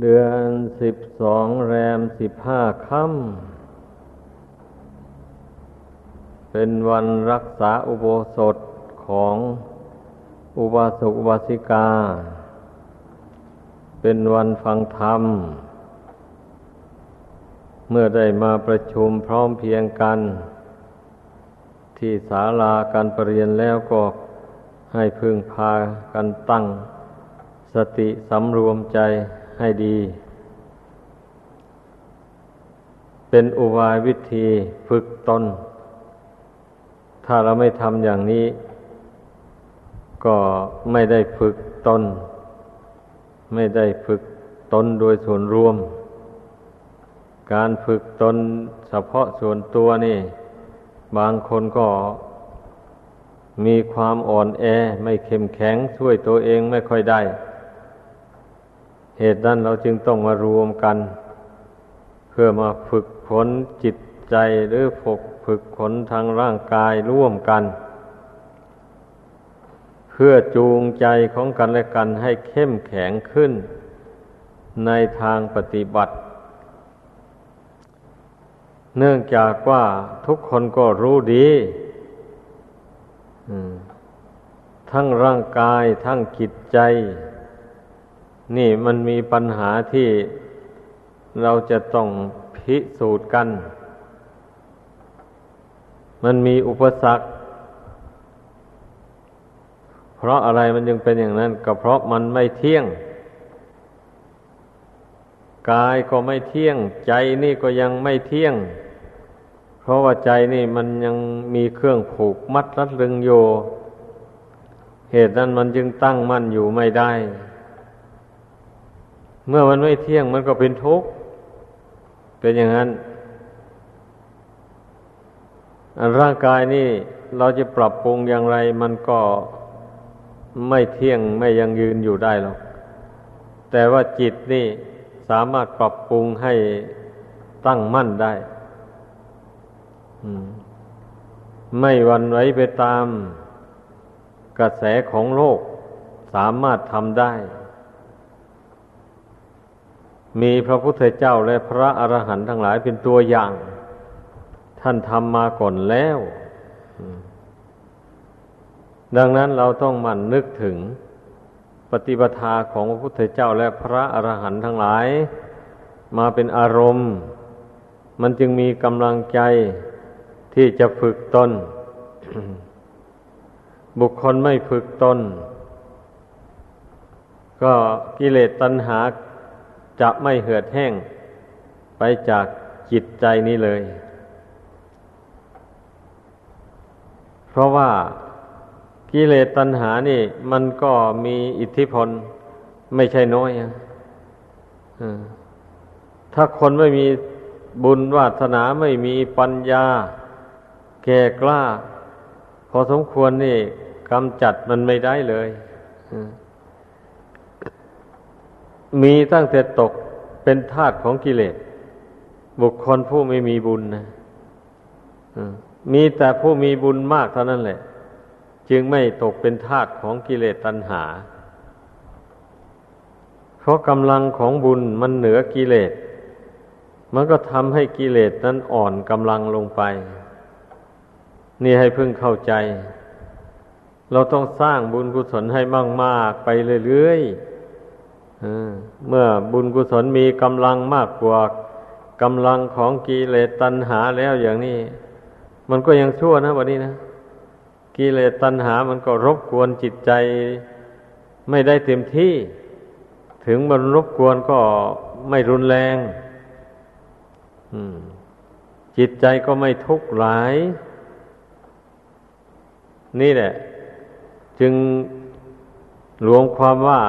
เดือนสิบสองแรมสิบห้าค่ำเป็นวันรักษาอุโบสถของอุบาสกอุบาสิกา เป็นวันฟังธรรม เมื่อได้มาประชุมพร้อมเพียงกัน ที่ศาลาการประเรียนแล้วก็ให้พึงพากันตั้ง สติสำรวมใจ ให้ดี เป็นอุบายวิธีฝึกตน ถ้าเราไม่ทำอย่างนี้ ก็ไม่ได้ฝึกตน ไม่ได้ฝึกตนโดยส่วนรวม การฝึกตนเฉพาะส่วนตัวนี่ บางคนก็มีความอ่อนแอไม่เข้มแข็งช่วยตัวเองไม่ค่อยได้ เหตุนั้นเราจึงต้องมารวมกัน เพื่อมาฝึกฝนจิตใจหรือฝึกฝึกฝนทางร่างกายร่วมกัน เพื่อจูงใจของกันและกันให้เข้มแข็งขึ้น ในทางปฏิบัติ เนื่องจากว่าทุกคนก็รู้ดีทั้งร่างกายทั้งจิตใจ นี่มันมีปัญหาที่เราจะต้องพิสูจน์กัน มันมีอุปสรรค เพราะอะไรมันยังเป็นอย่างนั้น ก็เพราะมันไม่เที่ยง กายก็ไม่เที่ยง ใจนี่ก็ยังไม่เที่ยง เพราะว่าใจนี่มันยังมีเครื่องผูกมัดรัดรึงโยเหตุนั้นมันจึงตั้งมั่นอยู่ไม่ได้ เมื่อมันไม่เที่ยงมันก็เป็นทุกข์เป็นอย่างนั้นร่างกายนี่เราจะปรับปรุงอย่างไร มันก็ไม่เที่ยงไม่ยังยืนอยู่ได้หรอก แต่ว่าจิตนี่สามารถปรับปรุงให้ตั้งมั่นได้ไม่วันไวไปตามกระแสของโลกสามารถทำได้ มีพระพุทธเจ้าและพระอรหันต์ทั้งหลายเป็นตัวอย่าง ท่านทำมาก่อนแล้ว ดังนั้นเราต้องมันนึกถึงปฏิปทาของพระพุทธเจ้าและพระอรหันต์ทั้งหลาย มาเป็นอารมณ์ มันจึงมีกำลังใจที่จะฝึกตน บุคคลไม่ฝึกตน ก็กิเลสตัณหา จะไม่เหือดแห้ง ไปจากจิตใจนี้เลย เพราะว่ากิเลสตัณหานี่ มันก็มีอิทธิพลไม่ใช่น้อยถ้าคนไม่มีบุญวาสนาไม่มีปัญญา แก่กล้า พอสมควรนี่กำจัดมันไม่ได้เลยมี มีตั้งแต่ตกเป็นทาตของกิเลส บุคคลผู้ไม่มีบุญนะมีแต่ผู้มีบุญมากเท่านั้นแหละ จึงไม่ตกเป็นทาตของกิเลสตัณหา เพราะกำลังของบุญมันเหนือกิเลส มันก็ทำให้กิเลสนั้นอ่อนกำลังลงไป นี่ให้พึ่งเข้าใจ เราต้องสร้างบุญกุศลให้มาก ๆ ไปเรื่อยๆ เมื่อบุญกุศลมีกำลังมากกว่ากำลังของกิเลสตัณหาแล้วอย่างนี้ มันก็ยังชั่วนะวันนี้นะกิเลสตัณหามันก็รบกวนจิตใจ ไม่ได้เต็มที่ ถึงมันรบกวนก็ไม่รุนแรงจิตใจก็ไม่ทุกข์หลาย นี่แหละ จึงรวมความว่า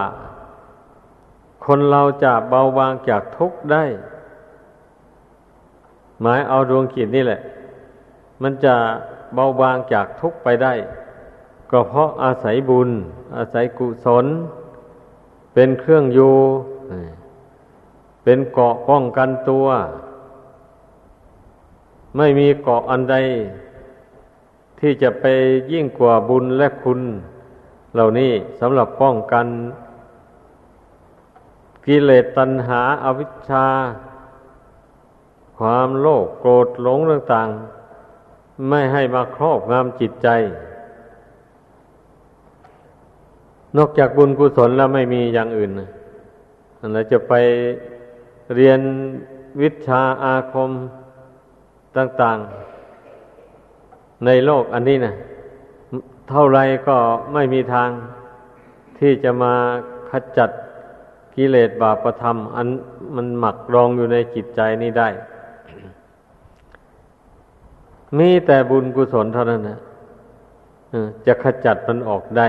คนเราจะเบาบางจากทุกข์ได้ หมายเอาดวงกิจนี่แหละ มันจะเบาบางจากทุกข์ไปได้ ก็เพราะอาศัยบุญ อาศัยกุศล เป็นเครื่องอยู่เป็นเกาะป้องกันตัว ไม่มีเกาะอันใด ที่จะไปยิ่งกว่าบุญและคุณ เหล่านี้สำหรับป้องกัน กิเลสตัณหาอาวิชชา ความโลภโกรธหลงต่างๆ ไม่ให้มาครอบงำจิตใจ นอกจากบุญกุศลแล้วไม่มีอย่างอื่นเราจะไปเรียนวิชาอาคมต่าง ๆ ในโลกอันนี้นะเท่าไรก็ไม่มีทางที่จะมาขจัด กิเลสบาปธรรม อันมันหมักรองอยู่ในจิตใจนี้ได้ มีแต่บุญกุศลเท่านั้นนะจะขจัดมันออกได้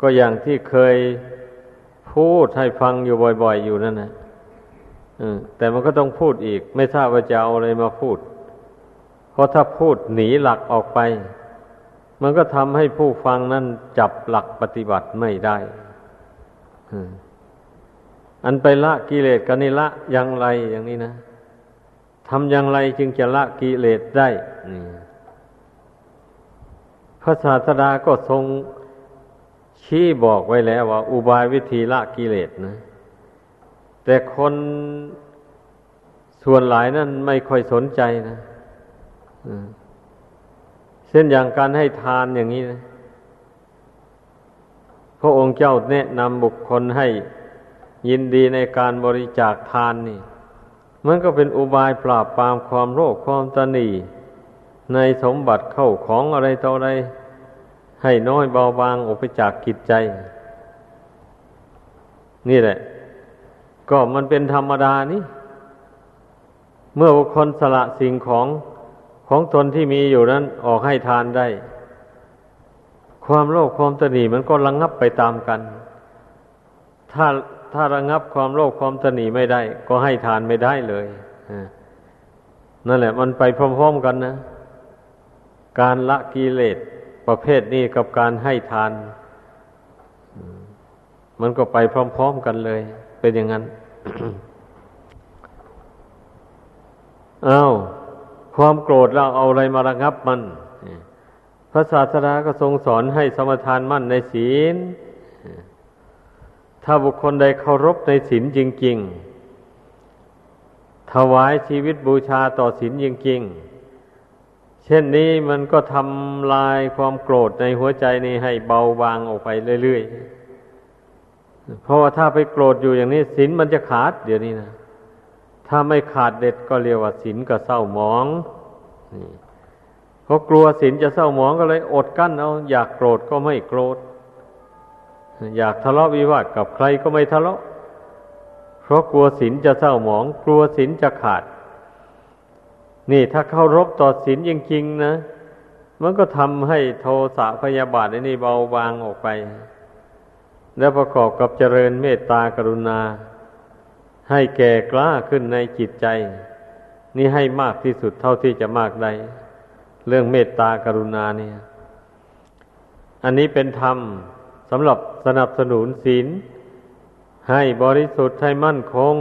ก็อย่างที่เคยพูดให้ฟังอยู่บ่อยๆอยู่นั่นนะแต่มันก็ต้องพูดอีก ไม่ทราบว่าจะเอาอะไรมาพูด เพราะถ้าพูดหนีหลักออกไป มันก็ทำให้ผู้ฟังนั้นจับหลักปฏิบัติไม่ได้ อันไปละกิเลสกันนี่ละอย่างไรอย่างนี้นะทำอย่างไรจึงจะละกิเลสได้พระศาสดาก็ทรงชี้บอกไว้แล้วว่า อุบายวิธีละกิเลสนะ แต่คนส่วนหลายนั้นไม่ค่อยสนใจนะเช่นอย่างการให้ทานอย่างนี้นะ พระองค์เจ้าแนะนำบุคคลให้ ยินดีในการบริจาคทานนี่ มันก็เป็นอุบายปราบปรามความโลภความตนีในสมบัติเข้าของอะไรต่ออะไร ให้น้อยเบาบางออกไปจากกิจใจ นี่แหละ ก็มันเป็นธรรมดานี่ เมื่อบุคคลสละสิ่งของของตนที่มีอยู่นั้นออกให้ทานได้ ความโลภความตนีมันก็ระงงับไปตามกัน ถ้า ถ้าระงงับความโลภความตนีไม่ได้ ก็ให้ทานไม่ได้เลยนั่นแหละ มันไปพร้อมๆกันนะ การละกิเลสประเภทนี้กับการให้ทาน มันก็ไปพร้อมๆกันเลย เป็นอย่างนั้นอา้าวความโกรธเราเอาอะไรมาระงับมัน พระศาสดาก็ทรงสอนให้สมทานมั่นในศีล ถ้าบุคคลใดเคารพในศีลจริง ๆ ถวายชีวิตบูชาต่อศีลจริง ๆ เช่นนี้มันก็ทำลายความโกรธในหัวใจนี้ให้เบาบางออกไปเรื่อย ๆ เพราะว่าถ้าไปโกรธอยู่อย่างนี้ศีลมันจะขาดเดี๋ยวนี้นะ ถ้าไม่ขาดเด็ดก็เรียกว่าศีลก็เศร้าหมองเพราะกลัวศีลจะเศร้าหมองก็เลย อดกั้นเอาอยากโกรธก็ไม่โกรธ อยากทะเลาะวิวาทกับใครก็ไม่ทะเลาะ เพราะกลัวศีลจะเศร้าหมอง กลัวศีลจะขาด นี่ถ้าเขารบต่อศีลจริงๆนะ มันก็ทำให้โทสะพยาบาทนี่เบาบางออกไป และประกอบกับเจริญเมตตากรุณา ให้แก่กล้าขึ้นในจิตใจ นี่ให้มากที่สุดเท่าที่จะมากได้ เรื่องเมตตากรุณาเนี่ย อันนี้เป็นธรรม สำหรับสนับสนุนศีลให้บริสุทธิ์ให้มั่นคง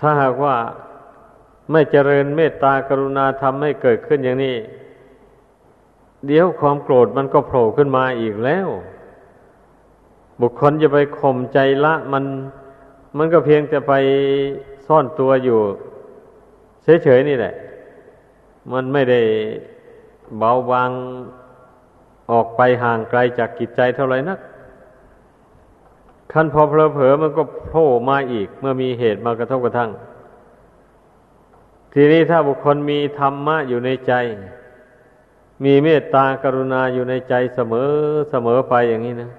ถ้าหากว่าไม่เจริญเมตตากรุณาทำให้เกิดขึ้นอย่างนี้ เดี๋ยวความโกรธมันก็โผล่ขึ้นมาอีกแล้ว บุคคลจะไปข่มใจละมัน มันก็เพียงแต่ไปซ่อนตัวอยู่ เฉยๆนี่แหละ มันไม่ได้เบาบาง ออกไปห่างไกลจากกิจใจเท่าไหร่นักขั้นพอเพลเผลอมันก็โผล่มาอีก เมื่อมีเหตุมากระทบกระทั่ง ทีนี้ถ้าบุคคลมีธรรมะอยู่ในใจ มีเมตตากรุณาอยู่ในใจเสมอเสมอไปอย่างนี้นะ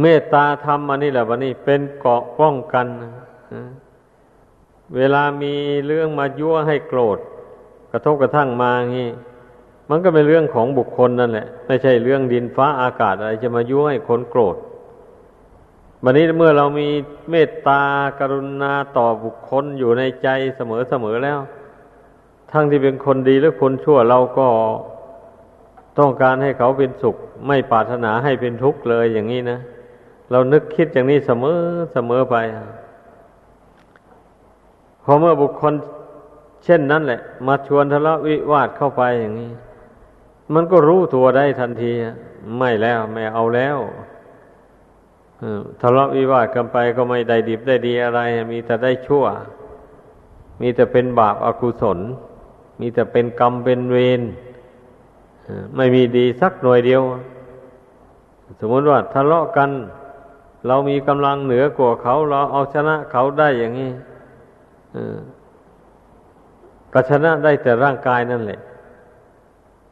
เมตตาธรรมอันนี้แหละวันนี้เป็นเกาะป้องกันเวลามีเรื่องมายั่วให้โกรธ กระทบกระทั่งมาอย่างนี้ มันก็เป็นเรื่องของบุคคลนั่นแหละ ไม่ใช่เรื่องดินฟ้าอากาศอะไรจะมายั่วให้คนโกรธวันนี้เมื่อเรามีเมตตากรุณาต่อบุคคลอยู่ในใจเสมอๆแล้ว ทั้งที่เป็นคนดีหรือคนชั่วเราก็ต้องการให้เขาเป็นสุข ไม่ปรารถนาให้เป็นทุกข์เลยอย่างนี้นะเรานึกคิดอย่างนี้เสมอเสมอไปพอเมื่อบุคคลเช่นนั้นแหละ มาชวนทะเลาะวิวาทเข้าไปอย่างนี้ มันก็รู้ตัวได้ทันที ไม่แล้วไม่เอาแล้วทะเลาะวิวาทกันไปก็ไม่ได้ดิบได้ดีอะไร มีแต่ได้ชั่ว มีแต่เป็นบาปอากุศล มีแต่เป็นกรรมเป็นเวรไม่มีดีสักหน่วยเดียว สมมติว่าทะเลาะกัน เรามีกำลังเหนือกว่าเขา เราเอาชนะเขาได้อย่างนี้ก็ชนะได้แต่ร่างกายนั่นแหละ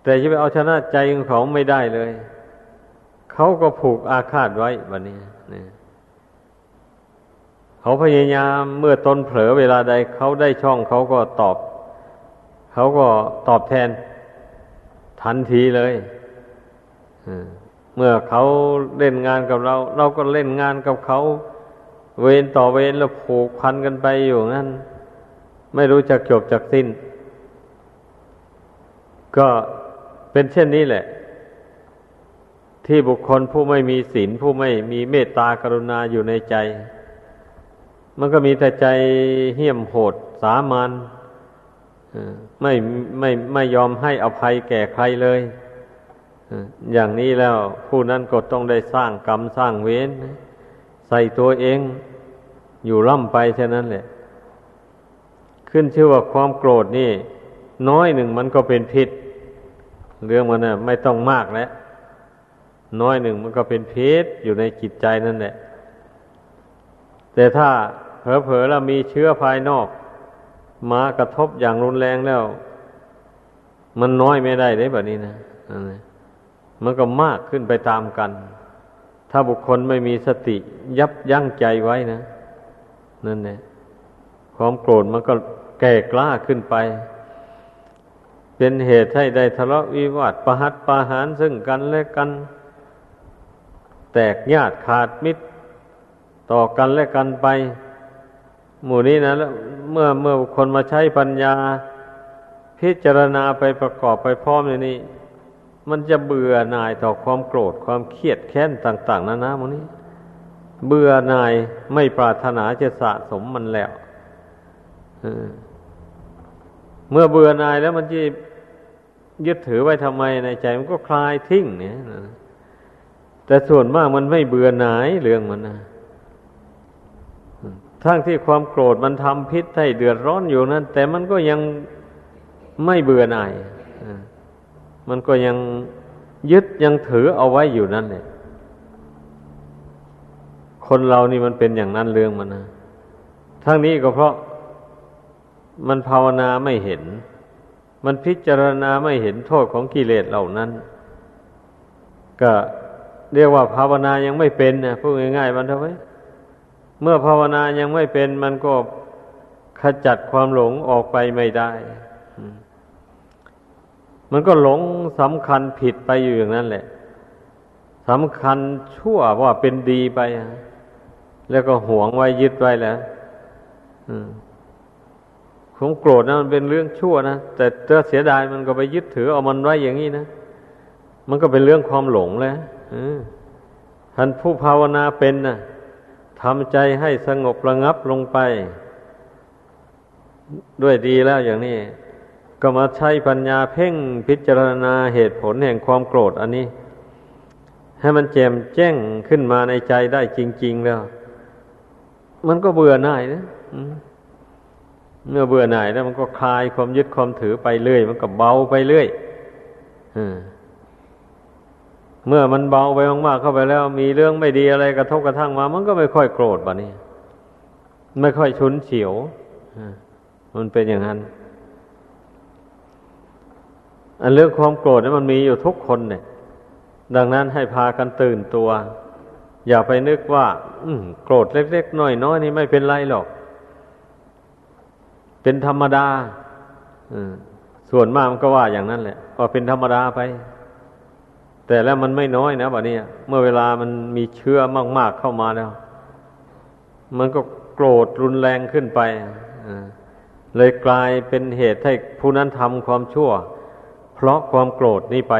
แต่จะไปเอาชนะใจของเขาไม่ได้เลย เขาก็ผูกอาฆาตไว้บันนี้เขาพยายามเมื่อตนเผลอเวลาใดเขาได้ช่องเขาก็ตอบ เขาก็ตอบแทน ทันทีเลยเมื่อเขาเล่นงานกับเรา เราก็เล่นงานกับเขา เวรต่อเวรแล้วผูกพันกันไปอยู่งั้น ไม่รู้จักจบจักสิ้น ก็ เป็นเช่นนี้แหละ ที่บุคคลผู้ไม่มีศีลผู้ไม่มีเมตตากรุณาอยู่ในใจ มันก็มีแต่ใจเหี้ยมโหดสามัญไม่ไม่ไม่ยอมให้อภัยแก่ใครเลยอย่างนี้แล้วผู้นั้นก็ต้องได้สร้างกรรมสร้างเวรใส่ตัวเองอยู่ร่ำไปเท่านั้นแหละ ขึ้นชื่อว่าความโกรธนี่ น้อยหนึ่งมันก็เป็นพิษ เรื่องมันน่ะไม่ต้องมากแล้วน้อยหนึ่งมันก็เป็นพิษอยู่ในจิตใจนั่นแหละ แต่ถ้าเผลอๆแล้วมีเชื้อภายนอก มากระทบอย่างรุนแรงแล้ว มันน้อยไม่ได้ได้แบบนี้นะมันก็มากขึ้นไปตามกัน ถ้าบุคคลไม่มีสติยับยั้งใจไว้นะ นั่นแหละความโกรธมันก็แก่กล้าขึ้นไป เป็นเหตุให้ได้ทะเลาะวิวาทประหัตประหารซึ่งกันและกัน แตกญาติขาดมิตร ต่อกันและกันไป หมู่นี้นะแล้วเมื่อเมื่อคนมาใช้ปัญญา พิจารณาไปประกอบไปพร้อมในนี้ มันจะเบื่อหน่ายต่อความโกรธความเครียดแค้นต่าง ๆนานาหมู่นี้ เบื่อหน่ายไม่ปรารถนาจะสะสมมันแล้วเมื่อเบื่อหน่ายแล้วมันจะ ยึดถือไว้ทำไมในใจมันก็คลายทิ้งเนี่ยแต่ส่วนมากมันไม่เบื่อหน่ายเรื่องมันนะทั้งที่ความโกรธมันทำพิษให้เดือดร้อนอยู่นั้น แต่มันก็ยังไม่เบื่อหน่ายมันก็ยังยึดยังถือเอาไว้อยู่นั่นเลยคนเรานี่มันเป็นอย่างนั้นเรื่องมันนะทั้งนี้ก็เพราะมันภาวนาไม่เห็น มันพิจารณาไม่เห็นโทษของกิเลสเหล่านั้น ก็เรียกว่าภาวนายังไม่เป็นนะพูดง่ายๆมันเท่าไหร่เมื่อภาวนายังไม่เป็น มันก็ขจัดความหลงออกไปไม่ได้ มันก็หลงสำคัญผิดไปอยู่อย่างนั้นแหละสำคัญชั่วว่าเป็นดีไป แล้วก็หวงไว้ยึดไว้แล้ว ผมโกรธนะมันเป็นเรื่องชั่วนะแต่เจ้าเสียดายมันก็ไปยึดถือเอามันไว้อย่างนี้นะมันก็เป็นเรื่องความหลงแล้วท่านผู้ภาวนาเป็นนะทำใจให้สงบระงับลงไป ด้วยดีแล้วอย่างนี้ ก็มาใช้ปัญญาเพ่งพิจารณาเหตุผลแห่งความโกรธอันนี้ ให้มันแจ่มแจ้งขึ้นมาในใจได้จริง ๆ แล้ว มันก็เบื่อหน่ายนะ เมื่อเบื่อหน่ายแล้วมันก็คลายความยึดความถือไปเรื่อย มันก็เบาไปเรื่อยเมื่อมันเบาไปมากๆเข้าไปแล้ว มีเรื่องไม่ดีอะไรกระทบกระทั่งมา มันก็ไม่ค่อยโกรธบะนี้ไม่ค่อยชุนเฉียวมันเป็นอย่างนั้น อันเรื่องความโกรธนี่มันมีอยู่ทุกคนเนี่ย ดังนั้นให้พากันตื่นตัว อย่าไปนึกว่า อืโกรธเล็กๆน้อยๆนี่ไม่เป็นไรหรอก เป็นธรรมดาส่วนมากมันก็ว่าอย่างนั้นแหละก็เป็นธรรมดาไป แต่แล้วมันไม่น้อยนะบัดนี้เมื่อเวลามันมีเชื้อมาก ๆเข้ามาแล้ว มันก็โกรธรุนแรงขึ้นไปเลยกลายเป็นเหตุให้ผู้นั้นทำความชั่ว เพราะความโกรธนี้ไป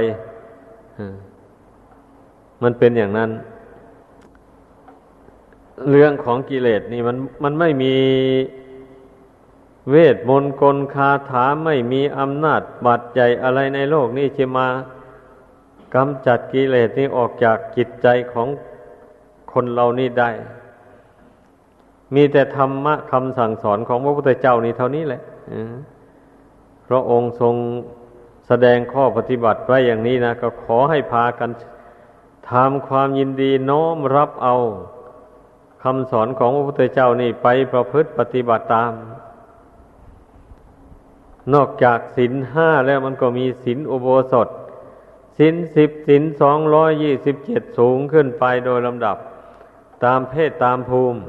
มันเป็นอย่างนั้น เรื่องของกิเลสนี่มันมันไม่มี เวทมนต์กลคาถาไม่มีอำนาจบาดใจอะไรในโลกนี้จะมากำจัดกิเลสนี้ออกจากจิตใจของคนเรานี่ได้ มีแต่ธรรมะคำสั่งสอนของพระพุทธเจ้านี่เท่านี้แหละพระองค์ทรงแสดงข้อปฏิบัติไว้อย่างนี้นะ ก็ขอให้พากันทำความยินดีน้อมรับเอาคำสอนของพระพุทธเจ้านี่ไปประพฤติปฏิบัติตาม นอกจากศีลห้าแล้วมันก็มีศีลอุโบสถศีลสิบศีลสองร้อยยี่สิบเจ็ดสูงขึ้นไปโดยลำดับ ตามเพศตามภูมิ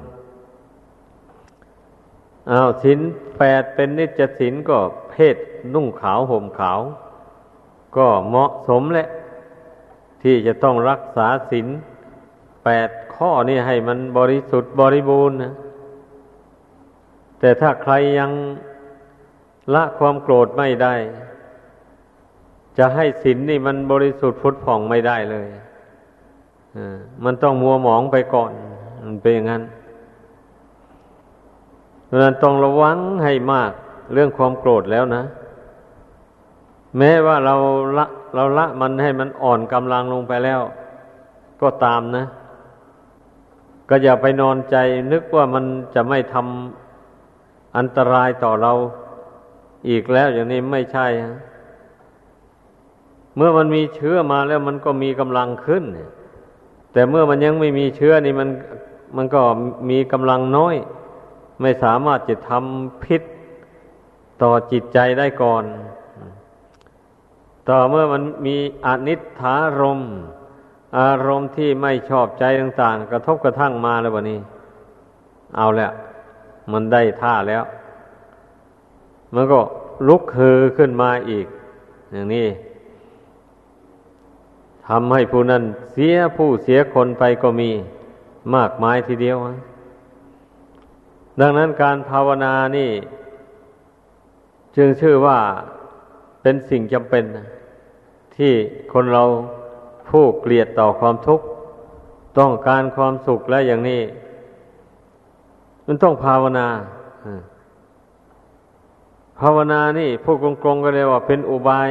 อ้าวศีลแปดเป็นนิจศีลก็เพศนุ่งขาวห่มขาว ก็เหมาะสมแหละ ที่จะต้องรักษาศีลแปดข้อนี่ให้มันบริสุทธิ์บริบูรณ์นะแต่ถ้าใครยัง ละความโกรธไม่ได้ จะให้ศีลนนี่มันบริสุทธิ์พุทธผ่องไม่ได้เลยมันต้องมัวหมองไปก่อน มันเป็นอย่างนั้นดังนั้นต้องระวังให้มากเรื่องความโกรธแล้วนะ แม้ว่าเราละเราละมันให้มันอ่อนกำลังลงไปแล้ว ก็ตามนะ ก็อย่าไปนอนใจนึกว่ามันจะไม่ทำอันตรายต่อเรา อีกแล้วอย่างนี้ไม่ใช่ฮะเมื่อมันมีเชื้อมาแล้วมันก็มีกำลังขึ้น แต่เมื่อมันยังไม่มีเชื้อนี่มันมันก็มีกำลังน้อย ไม่สามารถจะทำพิษต่อจิตใจได้ก่อน ต่อเมื่อมันมีอนิจฐารม อารมณ์ที่ไม่ชอบใจต่าง ๆ กระทบกระทั่งมาแล้ววันนี้ เอาแล้ว มันได้ท่าแล้ว มันก็ลุกฮือขึ้นมาอีก อย่างนี้ทำให้ผู้นั้นเสียผู้เสียคนไปก็มีมากมายทีเดียว ดังนั้นการภาวนานี่ จึงชื่อว่าเป็นสิ่งจำเป็น ที่คนเราผู้เกลียดต่อความทุกข์ ต้องการความสุขและอย่างนี้ มันต้องภาวนา ภาวนานี่พูดกลงๆก็เลยว่าเป็นอุบาย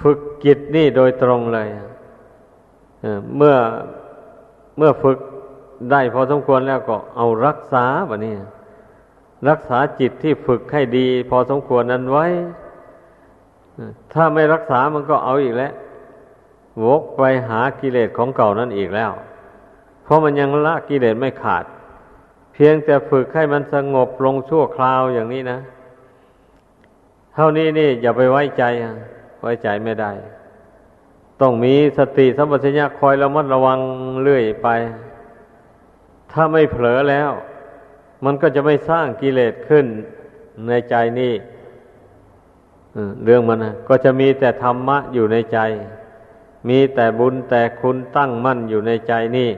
ฝึกจิตนี่โดยตรงเลยเมื่อเมื่อฝึกได้พอสมควรแล้วก็เอารักษาแบบนี้รักษาจิตที่ฝึกให้ดี พอสมควรนั้นไว้ ถ้าไม่รักษามันก็เอาอีกแล้ววกไปหากิเลสของเก่านั่นอีกแล้ว เพราะมันยังละกิเลสไม่ขาด เพียงแต่ฝึกให้มันสงบลงชั่วคราวอย่างนี้นะ ท่านี้นี่อย่าไปไว้ใจ ไว้ใจไม่ได้ ต้องมีสติสัมปชัญญะคอยระมัดระวังเรื่อยไป ถ้าไม่เผลอแล้ว มันก็จะไม่สร้างกิเลสขึ้นในใจนี่เรื่องมันนะก็จะมีแต่ธรรมะอยู่ในใจ มีแต่บุญแต่คุณตั้งมั่นอยู่ในใจนี่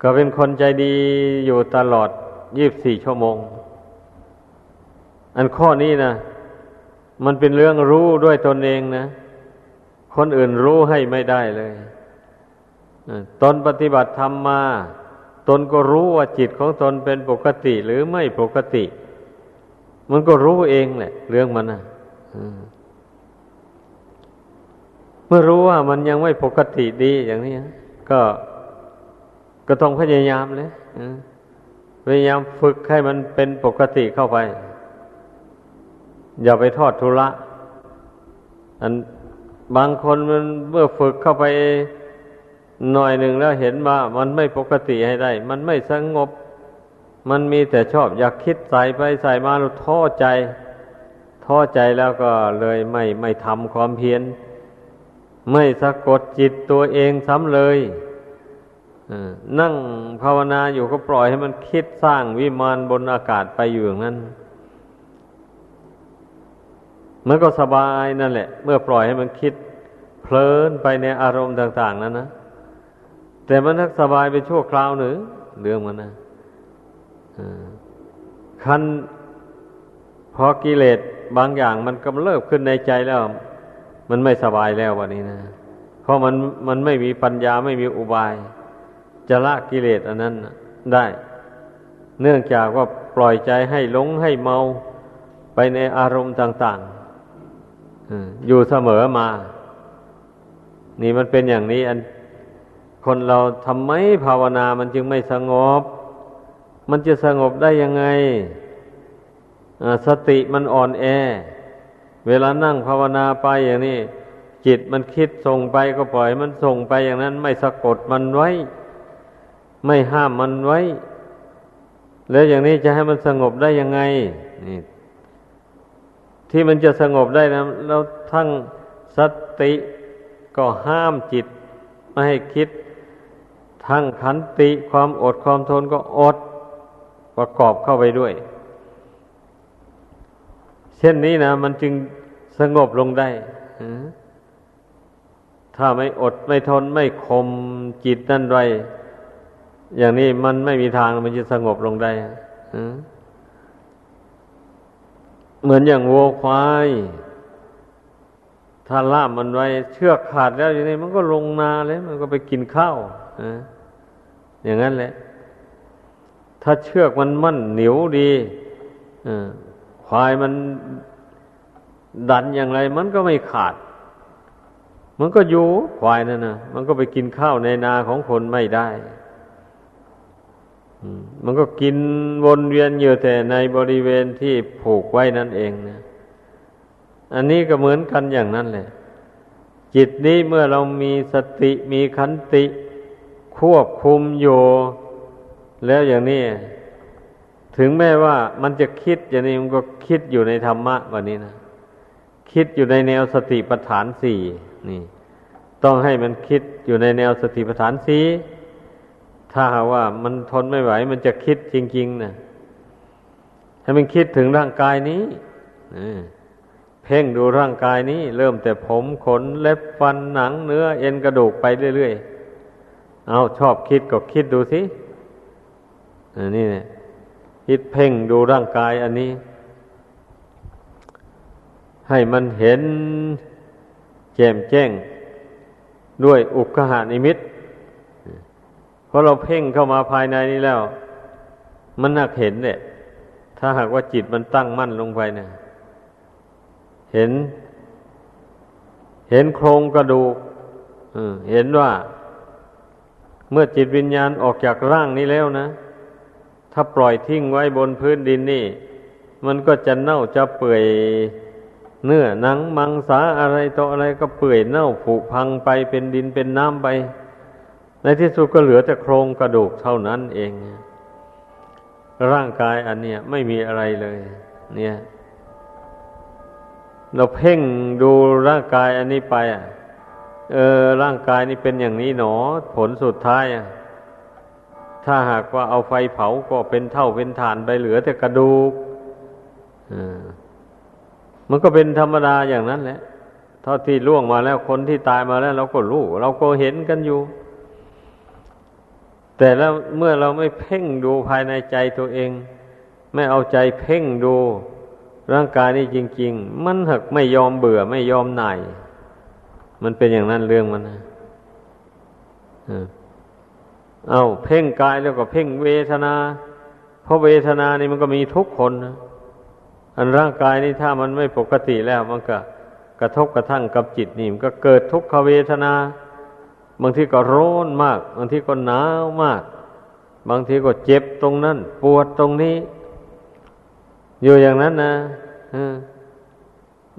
ก็เป็นคนใจดีอยู่ตลอดยี่บสี่ชั่วโมง อันข้อนี้นะมันเป็นเรื่องรู้ด้วยตนเองนะ คนอื่นรู้ให้ไม่ได้เลยตนปฏิบัติธรรมมา ตนก็รู้ว่าจิตของตนเป็นปกติหรือไม่ปกติ มันก็รู้เองแหละ เรื่องมันนะเมื่อรู้ว่ามันยังไม่ปกติดีอย่างนี้ก็ก็ต้องพยายามเลยพยายามฝึกให้มันเป็นปกติเข้าไป อย่าไปทอดทุระอันบางคนมันเมื่อฝึกเข้าไปหน่อยหนึ่งแล้วเห็นว่ามันไม่ปกติให้ได้ มันไม่สงบ มันมีแต่ชอบอยากคิดใส่ไปใส่มาแล้วท้อใจ ท้อใจแล้วก็เลยไม่ไม่ทำความเพียร ไม่สะกดจิตตัวเองซ้ำเลยนั่งภาวนาอยู่ก็ปล่อยให้มันคิดสร้างวิมานบนอากาศไปอยู่อย่างนั้น มันก็สบายนั่นแหละ เมื่อปล่อยให้มันคิดเพลินไปในอารมณ์ต่าง ๆนั้นนะแต่มันทักสบายไปชั่วคราวหนึ่งเรื่องมันนะคันพอกิเลสบางอย่างมันกำเริบขึ้นในใจแล้ว มันไม่สบายแล้ววันนี้นะเพราะมันมันไม่มีปัญญาไม่มีอุบาย จะละกิเลสอันนั้นได้ เนื่องจากว่าปล่อยใจให้หลงให้เมาไปในอารมณ์ต่าง ๆ อยู่เสมอมา นี่มันเป็นอย่างนี้ อัน คนเราทำไมภาวนามันจึงไม่สงบ มันจะสงบได้ยังไงสติมันอ่อนแอ เวลานั่งภาวนาไปอย่างนี้ จิตมันคิดส่งไปก็ปล่อยมันส่งไปอย่างนั้น ไม่สะกดมันไว้ ไม่ห้ามมันไว้ แล้วอย่างนี้จะให้มันสงบได้ยังไงนี่ ที่มันจะสงบได้นะแล้วทั้งสติก็ห้ามจิต ไม่ให้คิด ทั้งขันติความอดความทนก็อดประกอบเข้าไปด้วย เช่นนี้นะมันจึงสงบลงได้ถ้าไม่อดไม่ทนไม่คมจิตนั่นไรอย่างนี้มันไม่มีทางมันจะสงบลงได้ เหมือนอย่างวัวควาย ถ้าล่ามมันไว้ เชือกขาดแล้วอย่างนี้มันก็ลงนาเลย มันก็ไปกินข้าวอย่างนั้นแหละ ถ้าเชือกมันมั่นเหนียวดีควายมันดันอย่างไร มันก็ไม่ขาด มันก็อยู่ควายนั่นนะมันก็ไปกินข้าวในนาของคนไม่ได้ มันก็กินวนเวียนอยู่แต่ในบริเวณที่ผูกไว้นั่นเองนะอันนี้ก็เหมือนกันอย่างนั้นแหละ จิตนี้เมื่อเรามีสติมีขันติ ควบคุมอยู่แล้วอย่างนี้ ถึงแม้ว่ามันจะคิดอย่างนี้มันก็คิดอยู่ในธรรมะวันนี้นะคิดอยู่ในแนวสติปัฏฐานสี่นี่ ต้องให้มันคิดอยู่ในแนวสติปัฏฐานสี่ ถ้าว่ามันทนไม่ไหว มันจะคิดจริง ๆนะให้มันคิดถึงร่างกายนี้เพ่งดูร่างกายนี้ เริ่มแต่ผมขนเล็บฟันหนังเนื้อ เอ็นกระดูกไปเรื่อยๆเอาชอบคิดก็คิดดูสิอันนี้เนี่ยคิดเพ่งดูร่างกายอันนี้ ให้มันเห็นแจ่มแจ้ง ด้วยอุกขหานิมิต พอเราเพ่งเข้ามาภายในนี้แล้ว มันนักเห็นเนี่ยถ้าหากว่าจิตมันตั้งมั่นลงไปเนี่ย เห็น เห็นโครงกระดูกเห็นว่า เมื่อจิตวิญญาณออกจากร่างนี้แล้วนะ ถ้าปล่อยทิ้งไว้บนพื้นดินนี่ มันก็จะเน่าจะเปื่อยเนื้อหนังมังสาอะไรต่ออะไรก็เปื่อยเน่าผุพังไปเป็นดินเป็นน้ำไป ในที่สุดก็เหลือแต่โครงกระดูกเท่านั้นเอง ร่างกายอันเนี้ยไม่มีอะไรเลย เนี่ย เราเพ่งดูร่างกายอันนี้ไปอะเออ ร่างกายนี้เป็นอย่างนี้หนอ ผลสุดท้ายอะถ้าหากว่าเอาไฟเผาก็เป็นเท่าเป็นฐานไปเหลือแต่กระดูกมันก็เป็นธรรมดาอย่างนั้นแหละ เท่าที่ล่วงมาแล้วคนที่ตายมาแล้ว เราก็รู้ เราก็เห็นกันอยู่ แต่แล้วเมื่อเราไม่เพ่งดูภายในใจตัวเอง ไม่เอาใจเพ่งดูร่างกายนี้จริง ๆ มันหักไม่ยอมเบื่อไม่ยอมหน่าย มันเป็นอย่างนั้นเรื่องมันนะเอาเพ่งกายแล้วก็เพ่งเวทนา เพราะเวทนานี่มันก็มีทุกคนนะอันร่างกายนี่ถ้ามันไม่ปกติแล้ว มันก็กระทบกระทั่งกับจิตนี่มันก็เกิดทุกขเวทนา บางทีก็ร้อนมาก บางทีก็หนาวมาก บางทีก็เจ็บตรงนั้น ปวดตรงนี้ อยู่อย่างนั้นนะ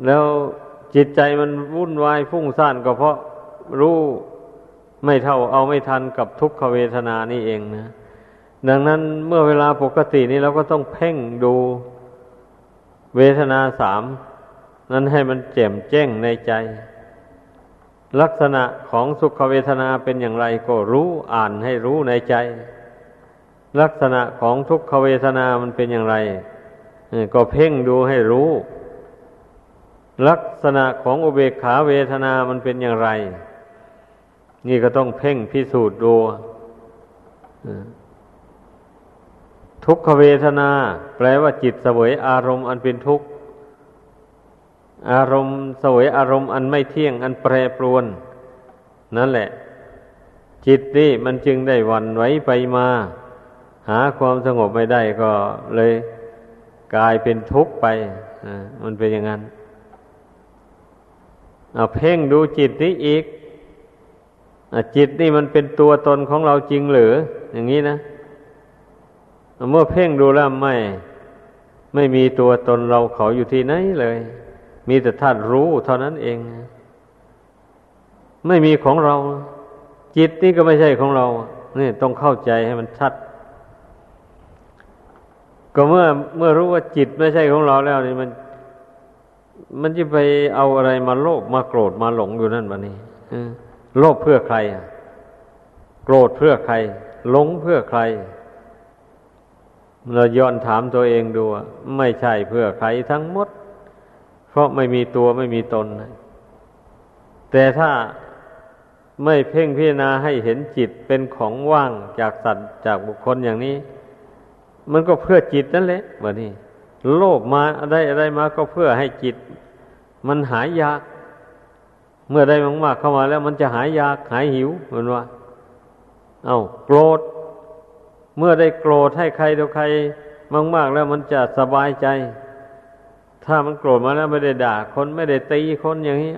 แล้วจิตใจมันวุ่นวายฟุ้งซ่านก็เพราะรู้ไม่เท่าเอาไม่ทันกับทุกขเวทนานี่เองนะ ดังนั้นเมื่อเวลาปกตินี้เราก็ต้องเพ่งดูเวทนาสามนั้นให้มันแจ่มแจ้งในใจ ลักษณะของสุขเวทนาเป็นอย่างไรก็รู้อ่านให้รู้ในใจ ลักษณะของทุกขเวทนามันเป็นอย่างไร ก็เพ่งดูให้รู้ ลักษณะของอุเบกขาเวทนามันเป็นอย่างไร นี่ก็ต้องเพ่งพิสูจน์ดูทุกขเวทนา แปลว่าจิตเสวยอารมณ์อันเป็นทุกข์ อารมณ์สวยอารมณ์อันไม่เที่ยงอันแปรปรวน นั่นแหละ จิตนี่มันจึงได้วันไหวไปมา หาความสงบไม่ได้ก็เลยกลายเป็นทุกข์ไปมันเป็นอย่างนั้นเอาเพ่งดูจิตนี้อีกจิตนี่มันเป็นตัวตนของเราจริงหรือ อย่างนี้นะเมื่อเพ่งดูแล้วไม่ ไม่มีตัวตนเราเขาอยู่ที่ไหนเลย มีแต่ธาตุรู้เท่านั้นเอง ไม่มีของเรา จิตนี่ก็ไม่ใช่ของเรานี่ต้องเข้าใจให้มันชัด ก็เมื่อเมื่อรู้ว่าจิตไม่ใช่ของเราแล้วนี่มัน มันจะไปเอาอะไรมาโลภมาโกรธมาหลงอยู่นั่นบะนี้โลภเพื่อใครโกรธเพื่อใครหลงเพื่อใคร เราย้อนถามตัวเองดู ไม่ใช่เพื่อใครทั้งหมด เพราะไม่มีตัวไม่มีตน แต่ถ้าไม่เพ่งพิจารณาให้เห็นจิตเป็นของว่างจากสัตว์จากบุคคลอย่างนี้ มันก็เพื่อจิตนั่นแหละวะนี่โลภมาได้อะไรมาก็เพื่อให้จิต มันหายยาก เมื่อได้มากๆเข้ามาแล้ว มันจะหายยากหายหิวเหมือนว่า เอาโกรธ เมื่อได้โกรธให้ใครต่อใครมากๆแล้วมันจะสบายใจ ถ้ามันโกรธมาแล้วไม่ได้ด่าคนไม่ได้ตีคนอย่างนี้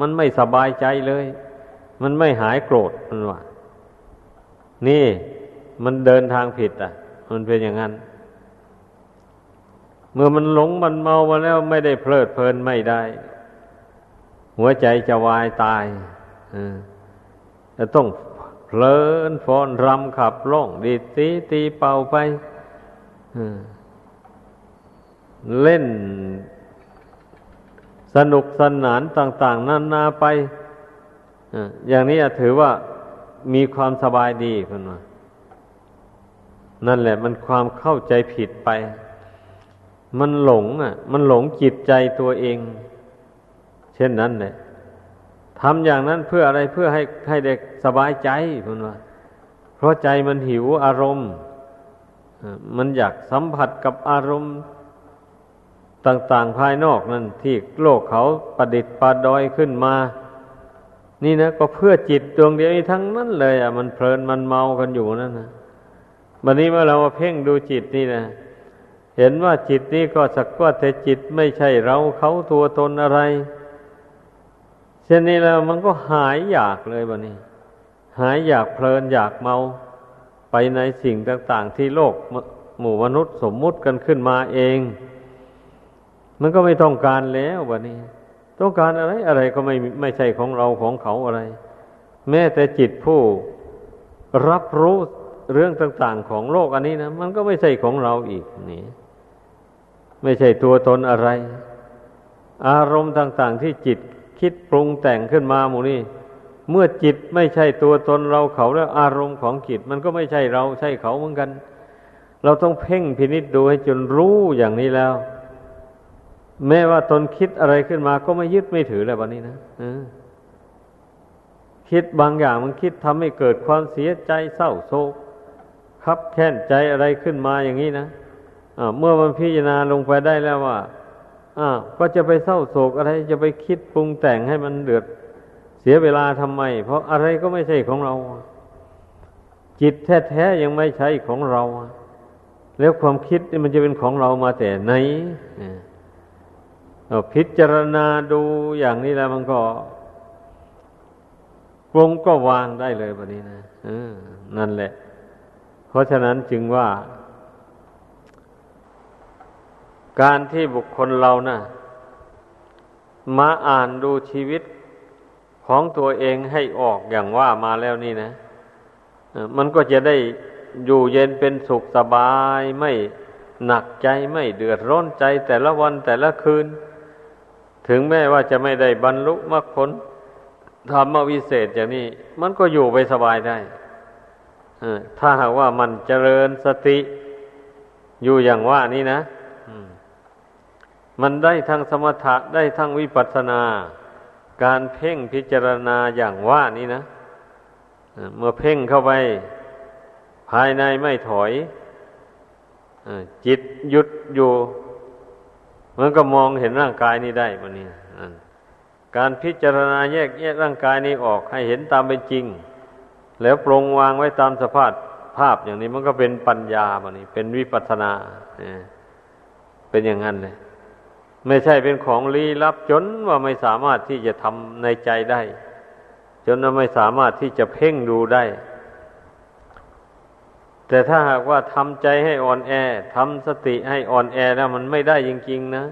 มันไม่สบายใจเลย มันไม่หายโกรธมันว่านี่มันเดินทางผิด อะ มันเป็นอย่างนั้น เมื่อมันหลงมันเมามาแล้วไม่ได้เพลิดเพลินไม่ได้ หัวใจจะวายตายจะต้องเพลินฟอนรำขับร้องดีตีตีเป่าไป เล่นสนุกสนานต่าง ๆนานาไปอย่างนี้ถือว่ามีความสบายดีเพื่อนว่านั่นแหละมันความเข้าใจผิดไป มันหลงอะ มันหลงจิตใจตัวเอง เช่นนั้นแหละทำอย่างนั้นเพื่ออะไรเพื่อให้ให้เด็กสบายใจเพื่อนว่า เพราะใจมันหิวอารมณ์มันอยากสัมผัสกับอารมณ์ ต่างๆภายนอกนั่นที่โลกเขาประดิษฐ์ประดอยขึ้นมา นี่นะก็เพื่อจิตดวงเดียวนี้ทั้งนั้นเลย อะ มันเพลินมันเมากันอยู่นั่นนะวันนี้เมื่อเรามาเพ่งดูจิตนี่นะเห็นว่าจิตนี้ก็สักว่าแต่จิตไม่ใช่เราเขาตัวตนอะไรเช่นนี้แล้วมันก็หายอยากเลยวันนี้ หายอยากเพลินอยากเมาไปในสิ่งต่าง ๆ ที่โลกหมู่มนุษย์สมมุติกันขึ้นมาเอง มันก็ไม่ต้องการแล้ววันนี้ ต้องการอะไรอะไรก็ไม่ไม่ใช่ของเราของเขาอะไร แม้แต่จิตผู้รับรู้เรื่องต่าง ๆ ของโลกอันนี้นะมันก็ไม่ใช่ของเราอีกนี่ ไม่ใช่ตัวตนอะไร อารมณ์ต่าง ๆ ที่จิตคิดปรุงแต่งขึ้นมาหมู่นี้เมื่อจิตไม่ใช่ตัวตนเราเขาแล้วอารมณ์ของจิต มันก็ไม่ใช่เราใช่เขาเหมือนกัน เราต้องเพ่งพินิษดูให้จนรู้อย่างนี้แล้ว แม้ว่าตนคิดอะไรขึ้นมาก็ไม่ยึดไม่ถือเลยวันนี้นะคิดบางอย่างมันคิดทำให้เกิดความเสียใจเศร้าโศกคับแค้นใจอะไรขึ้นมาอย่างนี้นะะเมื่อมันพิจารณาลงไปได้แล้วว่าก็จะไปเศร้าโศกอะไรจะไปคิดปรุงแต่งให้มันเดือดเสียเวลาทำไม เพราะอะไรก็ไม่ใช่ของเรา จิตแท้ๆยังไม่ใช่ของเรา แล้วความคิดมันจะเป็นของเรามาแต่ไหน พิจารณาดูอย่างนี้แล้วมันก็ปรงก็วางได้เลยแบบนี้นะนั่นแหละ เพราะฉะนั้นจึงว่า การที่บุคคลเรานะ่ะ มาอ่านดูชีวิตของตัวเองให้ออกอย่างว่ามาแล้วนี่นะมันก็จะได้อยู่เย็นเป็นสุขสบายไม่หนักใจไม่เดือดร้อนใจแต่ละวันแต่ละคืน ถึงแม้ว่าจะไม่ได้บรรลุมรรคผลธรรมวิเศษอย่างนี้ มันก็อยู่ไปสบายได้ถ้าหากว่ามันเจริญสติอยู่อย่างว่านี้นะมันได้ทั้งสมถะได้ทั้งวิปัสสนา การเพ่งพิจารณาอย่างว่านี้นะเมื่อเพ่งเข้าไป ภายในไม่ถอยจิตหยุดอยู่ มันก็มองเห็นร่างกายนี้ได้มันนี่การพิจารณาแยกแยกร่างกายนี้ออกให้เห็นตามเป็นจริง แล้วปรงวางไว้ตามสภาพภาพอย่างนี้มันก็เป็นปัญญามันนี่เป็นวิปัสนาเป็นอย่างนั้นเลยไม่ใช่เป็นของลี้ลับจนว่าไม่สามารถที่จะทำในใจได้จจนไม่สามารถที่จะเพ่งดูได้ แต่ถ้าหากว่าทำใจให้อ่อนแอทำสติให้อ่อนแอแล้วมันไม่ได้จริงๆนะ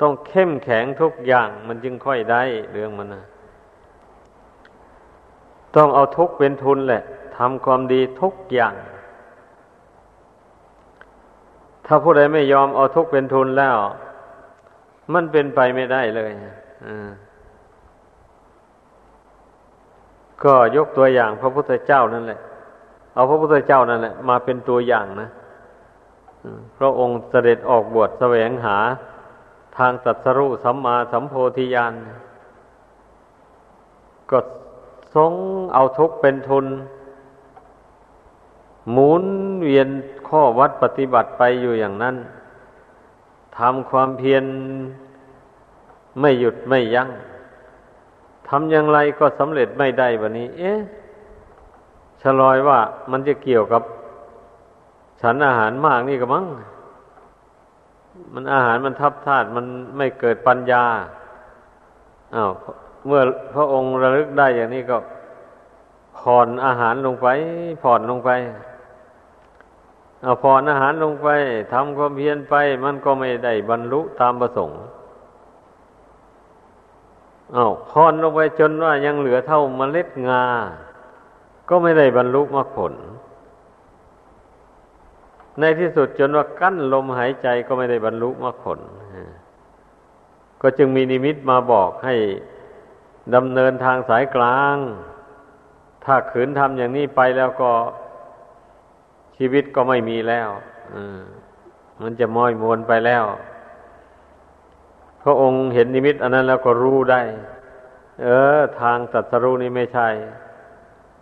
ต้องเข้มแข็งทุกอย่างมันจึงค่อยได้เรื่องมันนะต้องเอาทุกเป็นทุนแหละทำความดีทุกอย่าง ถ้าผู้ใดไม่ยอมเอาทุกเป็นทุนแล้ว มันเป็นไปไม่ได้เลยก็ยกตัวอย่างพระพุทธเจ้านั่นแหละ เอาพระพุทธเจ้านั่นแหละมาเป็นตัวอย่างนะพระองค์เสด็จออกบวชแสวงหาทางตัดสรุสัมมาสัมโพธิญาณก็ทรงเอาทุกเป็นทุน หมุนเวียนข้อวัดปฏิบัติไปอยู่อย่างนั้นทำความเพียรไม่หยุดไม่ยัง้งทำอย่างไรก็สำเร็จไม่ได้วันนี้ เอ๊ะ ฉลอยว่ามันจะเกี่ยวกับฉันอาหารมากนี่ก็มั้ง มันอาหารมันทับธาตุมันไม่เกิดปัญญาอ้าวเมื่อพระองค์ระลึกได้อย่างนี้ก็ผ่อนอาหารลงไป ผ่อนลงไปเอาผ่อนอาหารลงไปทำความเพียรไป มันก็ไม่ได้บรรลุตามประสงค์อาผ่อนลงไปจนว่ายังเหลือเท่าเมล็ดงา ก็ไม่ได้บรรลุมรรคผล ในที่สุดจนว่ากั้นลมหายใจก็ไม่ได้บรรลุมรรคผล ก็จึงมีนิมิตมาบอกให้ดำเนินทางสายกลาง ถ้าขืนทำอย่างนี้ไปแล้วก็ชีวิตก็ไม่มีแล้วมันจะม้อยมวนไปแล้ว พระองค์เห็นนิมิตอันนั้นแล้วก็รู้ได้ เออ ทางตัดสรู้นี่ไม่ใช่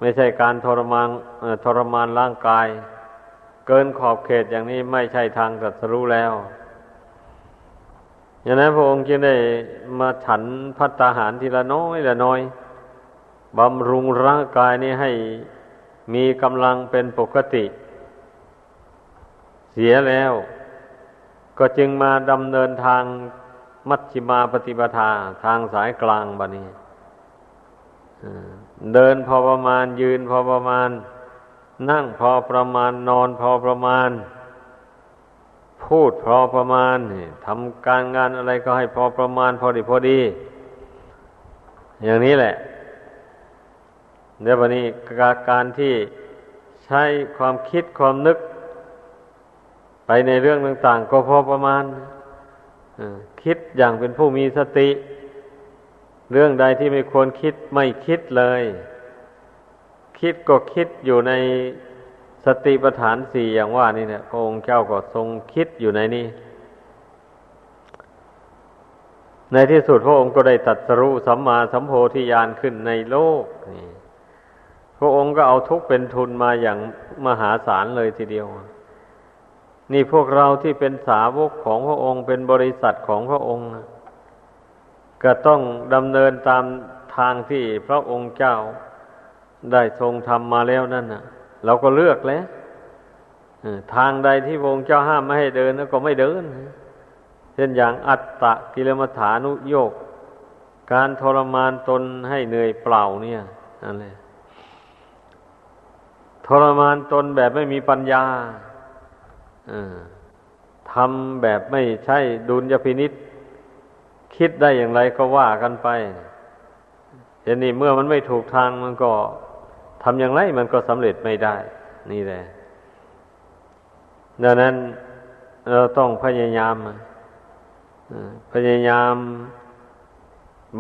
ไม่ใช่การทรมานทรมานร่างกาย เกินขอบเขตอย่างนี้ไม่ใช่ทางตรัสรู้แล้วอย่างนั้นพระองค์จึงได้มาฉันพัตตาหารทีละน้อยละน้อยบำรุงร่างกายนี้ให้มีกำลังเป็นปกติ เสียแล้ว ก็จึงมาดำเนินทางมัชฌิมาปฏิปทาทางสายกลางบะนี้ เดินพอประมาณยืนพอประมาณ นั่งพอประมาณนอนพอประมาณ พูดพอประมาณทำการงานอะไรก็ให้พอประมาณ พอดีพอดี อย่างนี้แหละเดี๋ยววันนี้การที่ใช้ความคิดความนึก ไปในเรื่องต่าง ๆ ก็พอประมาณคิดอย่างเป็นผู้มีสติเเรื่องใดที่ไม่ควรคิดไม่คิดเลย คิดก็คิดอยู่ในสติปัฏฐานสี่อย่างว่านี่เนี่ยพระองค์เจ้าก็ทรงคิดอยู่ในนี้ ในที่สุดพระองค์ก็ได้ตัดสรุสัมมาสัมโพธิญาณขึ้นในโลกนี่พระองค์ก็เอาทุกเป็นทุนมาอย่างมหาศาลเลยทีเดียว นี่พวกเราที่เป็นสาวกของพระองค์เป็นบริษัทของพระองค์ ก็ต้องดำเนินตามทางที่พระองค์เจ้าได้ทรงทำมาแล้วนั่นน่ะ เราก็เลือกแล้วทางใดที่วงค์เจ้าห้ามไม่ให้เดินก็ไม่เดิน เช่นอย่างอัตตะกิลมัฐานุโยกการทรมานตนให้เหนื่อยเปล่าเนี่ยนั่นแหละทรมานตนแบบไม่มีปัญญาทำแบบไม่ใช่ดุลยพินิษ คิดได้อย่างไรก็ว่ากันไปเห็นนี่เมื่อมันไม่ถูกทางมันก็ทำอย่างไรมันก็สำเร็จไม่ได้ นี่แหละดังนั้นเราต้องพยายามพยายาม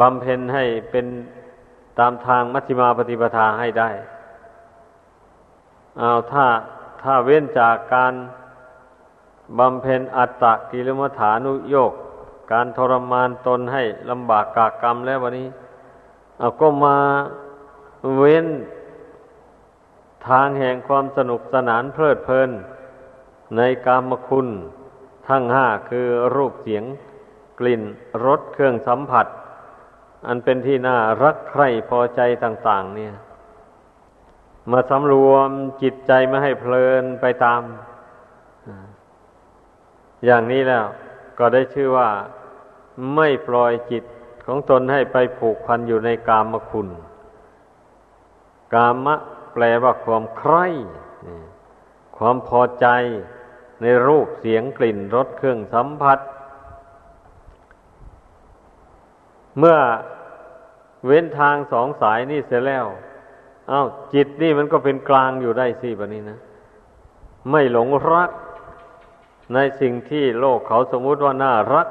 บำเพ็ญให้เป็นตามทางมัชฌิมาปฏิปทาให้ได้เอาถ้าถ้าเว้นจากการบำเพ็ญอัตตะกิลมัฐานุโยก การทรมานตนให้ลำบากกากกรรมแล้ววันนี้ เอาก็มาเว้นทางแห่งความสนุกสนานเพลิดเพลิน ในกามคุณทั้งห้าคือรูปเสียงกลิ่นรสเครื่องสัมผัส อันเป็นที่น่ารักใคร่พอใจต่าง ๆ เนี่ย มาสำรวมจิตใจไม่ให้เพลินไปตาม อย่างนี้แล้ว ก็ได้ชื่อว่าไม่ปล่อยจิตของตนให้ไปผูกพันอยู่ในกามคุณ กามะแปลว่าความใคร่ความพอใจในรูปเสียงกลิ่นรสเครื่องสัมผัส เมื่อเว้นทางสองสายนี่เสร็จแล้ว เอา้าจิตนี่มันก็เป็นกลางอยู่ได้สิแบบนี้นะ ไม่หลงรัก ในสิ่งที่โลกเขาสมมุติว่าน่ารัก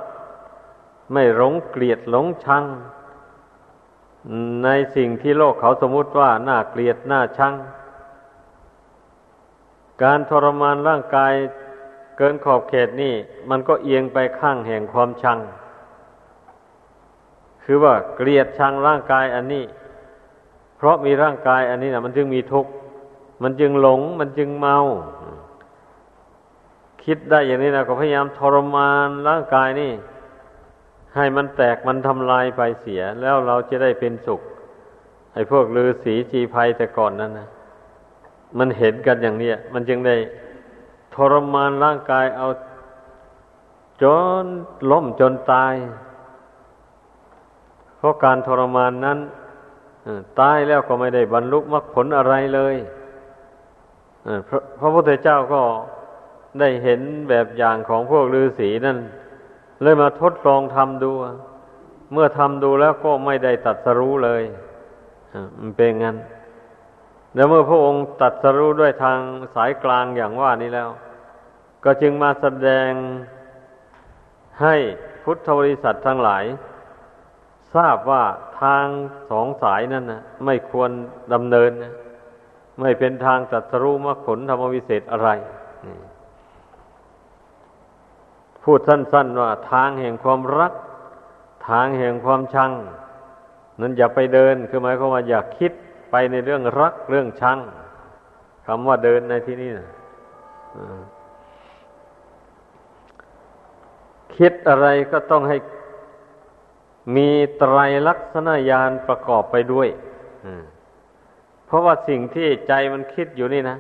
ไม่หลงเกลียดหลงชัง ในสิ่งที่โลกเขาสมมุติว่าน่าเกลียดน่าชัง การทรมานร่างกายเกินขอบเขตนี่ มันก็เอียงไปข้างแห่งความชัง คือว่าเกลียดชังร่างกายอันนี้ เพราะมีร่างกายอันนี้นะมันจึงมีทุกข์ มันจึงหลง มันจึงเมา คิดได้อย่างนี้นะก็พยายามทรมานร่างกายนี่ ให้มันแตกมันทำลายไปเสีย แล้วเราจะได้เป็นสุขไอ้พวกลือสีจีภัยแต่ก่อนนั้นนะมันเห็นกันอย่างนี้มันจึงได้ทรมานร่างกายเอา จนล้มจนตาย เพราะการทรมานนั้นตายแล้วก็ไม่ได้บรรลุมรรคผลอะไรเลยพระพุทธเจ้าก็ ได้เห็นแบบอย่างของพวกฤาษีนั่น เลยมาทดลองทำดู เมื่อทำดูแล้วก็ไม่ได้ตัดสรู้เลยมันเป็นงั้น แล้วเมื่อพระองค์ตัดสรู้ด้วยทางสายกลางอย่างว่านี้แล้ว ก็จึงมาแสดงให้พุทธบริษัททั้งหลาย ทราบว่าทางสองสายนั้นนะไม่ควรดำเนินนะไม่เป็นทางตัดสรู้มรรคผลธรรมวิเศษอะไร พูดสั้น ๆ ว่าทางแห่งความรัก ทางแห่งความชัง นั้นอย่าไปเดินคือหมายความว่าอย่าคิดไปในเรื่องรักเรื่องชังคำว่าเดินในที่นี้นะคิดอะไรก็ต้องให้มีไตรลักษณญาณประกอบไปด้วยเพราะว่าสิ่งที่ใจมันคิดอยู่นี่นะ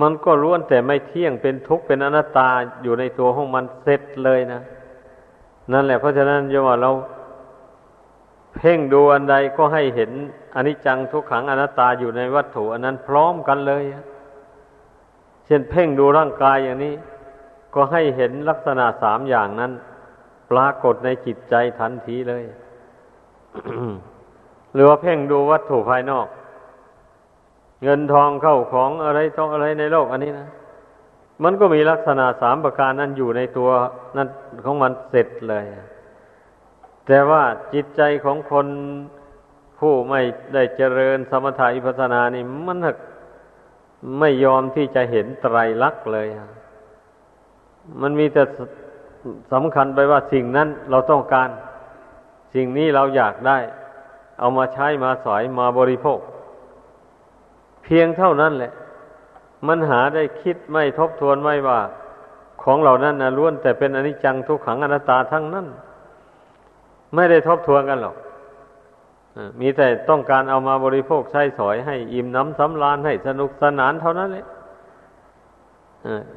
มันก็ล้วนแต่ไม่เที่ยงเป็นทุกข์เป็นอนัตตาอยู่ในตัวของมันเสร็จเลยนะ นั่นแหละเพราะฉะนั้นจะว่าเรา เพ่งดูอันใดก็ให้เห็นอนิจจังทุกขังอนัตตาอยู่ในวัตถุ อันนั้นพร้อมกันเลยเช่นเพ่งดูร่างกายอย่างนี้ ก็ให้เห็นลักษณะสามอย่างนั้น ปรากฏในจิตใจทันทีเลยหรือว่าเพ่งดูวัตถุภายนอก เงินทองเข้าของอะไรต้องอะไรในโลกอันนี้นะ มันก็มีลักษณะสามประการนั้นอยู่ในตัวนั้นของมันเสร็จเลย แต่ว่าจิตใจของคนผู้ไม่ได้เจริญสมถะอิปัสนานี่มันไม่ยอมที่จะเห็นไตรลักษณ์เลย มันมีแต่สำคัญไปว่าสิ่งนั้นเราต้องการ สิ่งนี้เราอยากได้ เอามาใช้มาสอยมาบริโภค เพียงเท่านั้นแหละ มันหาได้คิดไม่ทบทวนไม่ว่า ของเหล่านั้นนะล้วนแต่เป็นอนิจจังทุกขังอนัตตาทั้งนั้น ไม่ได้ทบทวนกันหรอกมีแต่ต้องการเอามาบริโภคใช้สอยให้อิ่มน้ำสำราญให้สนุกสนานเท่านั้นแหละ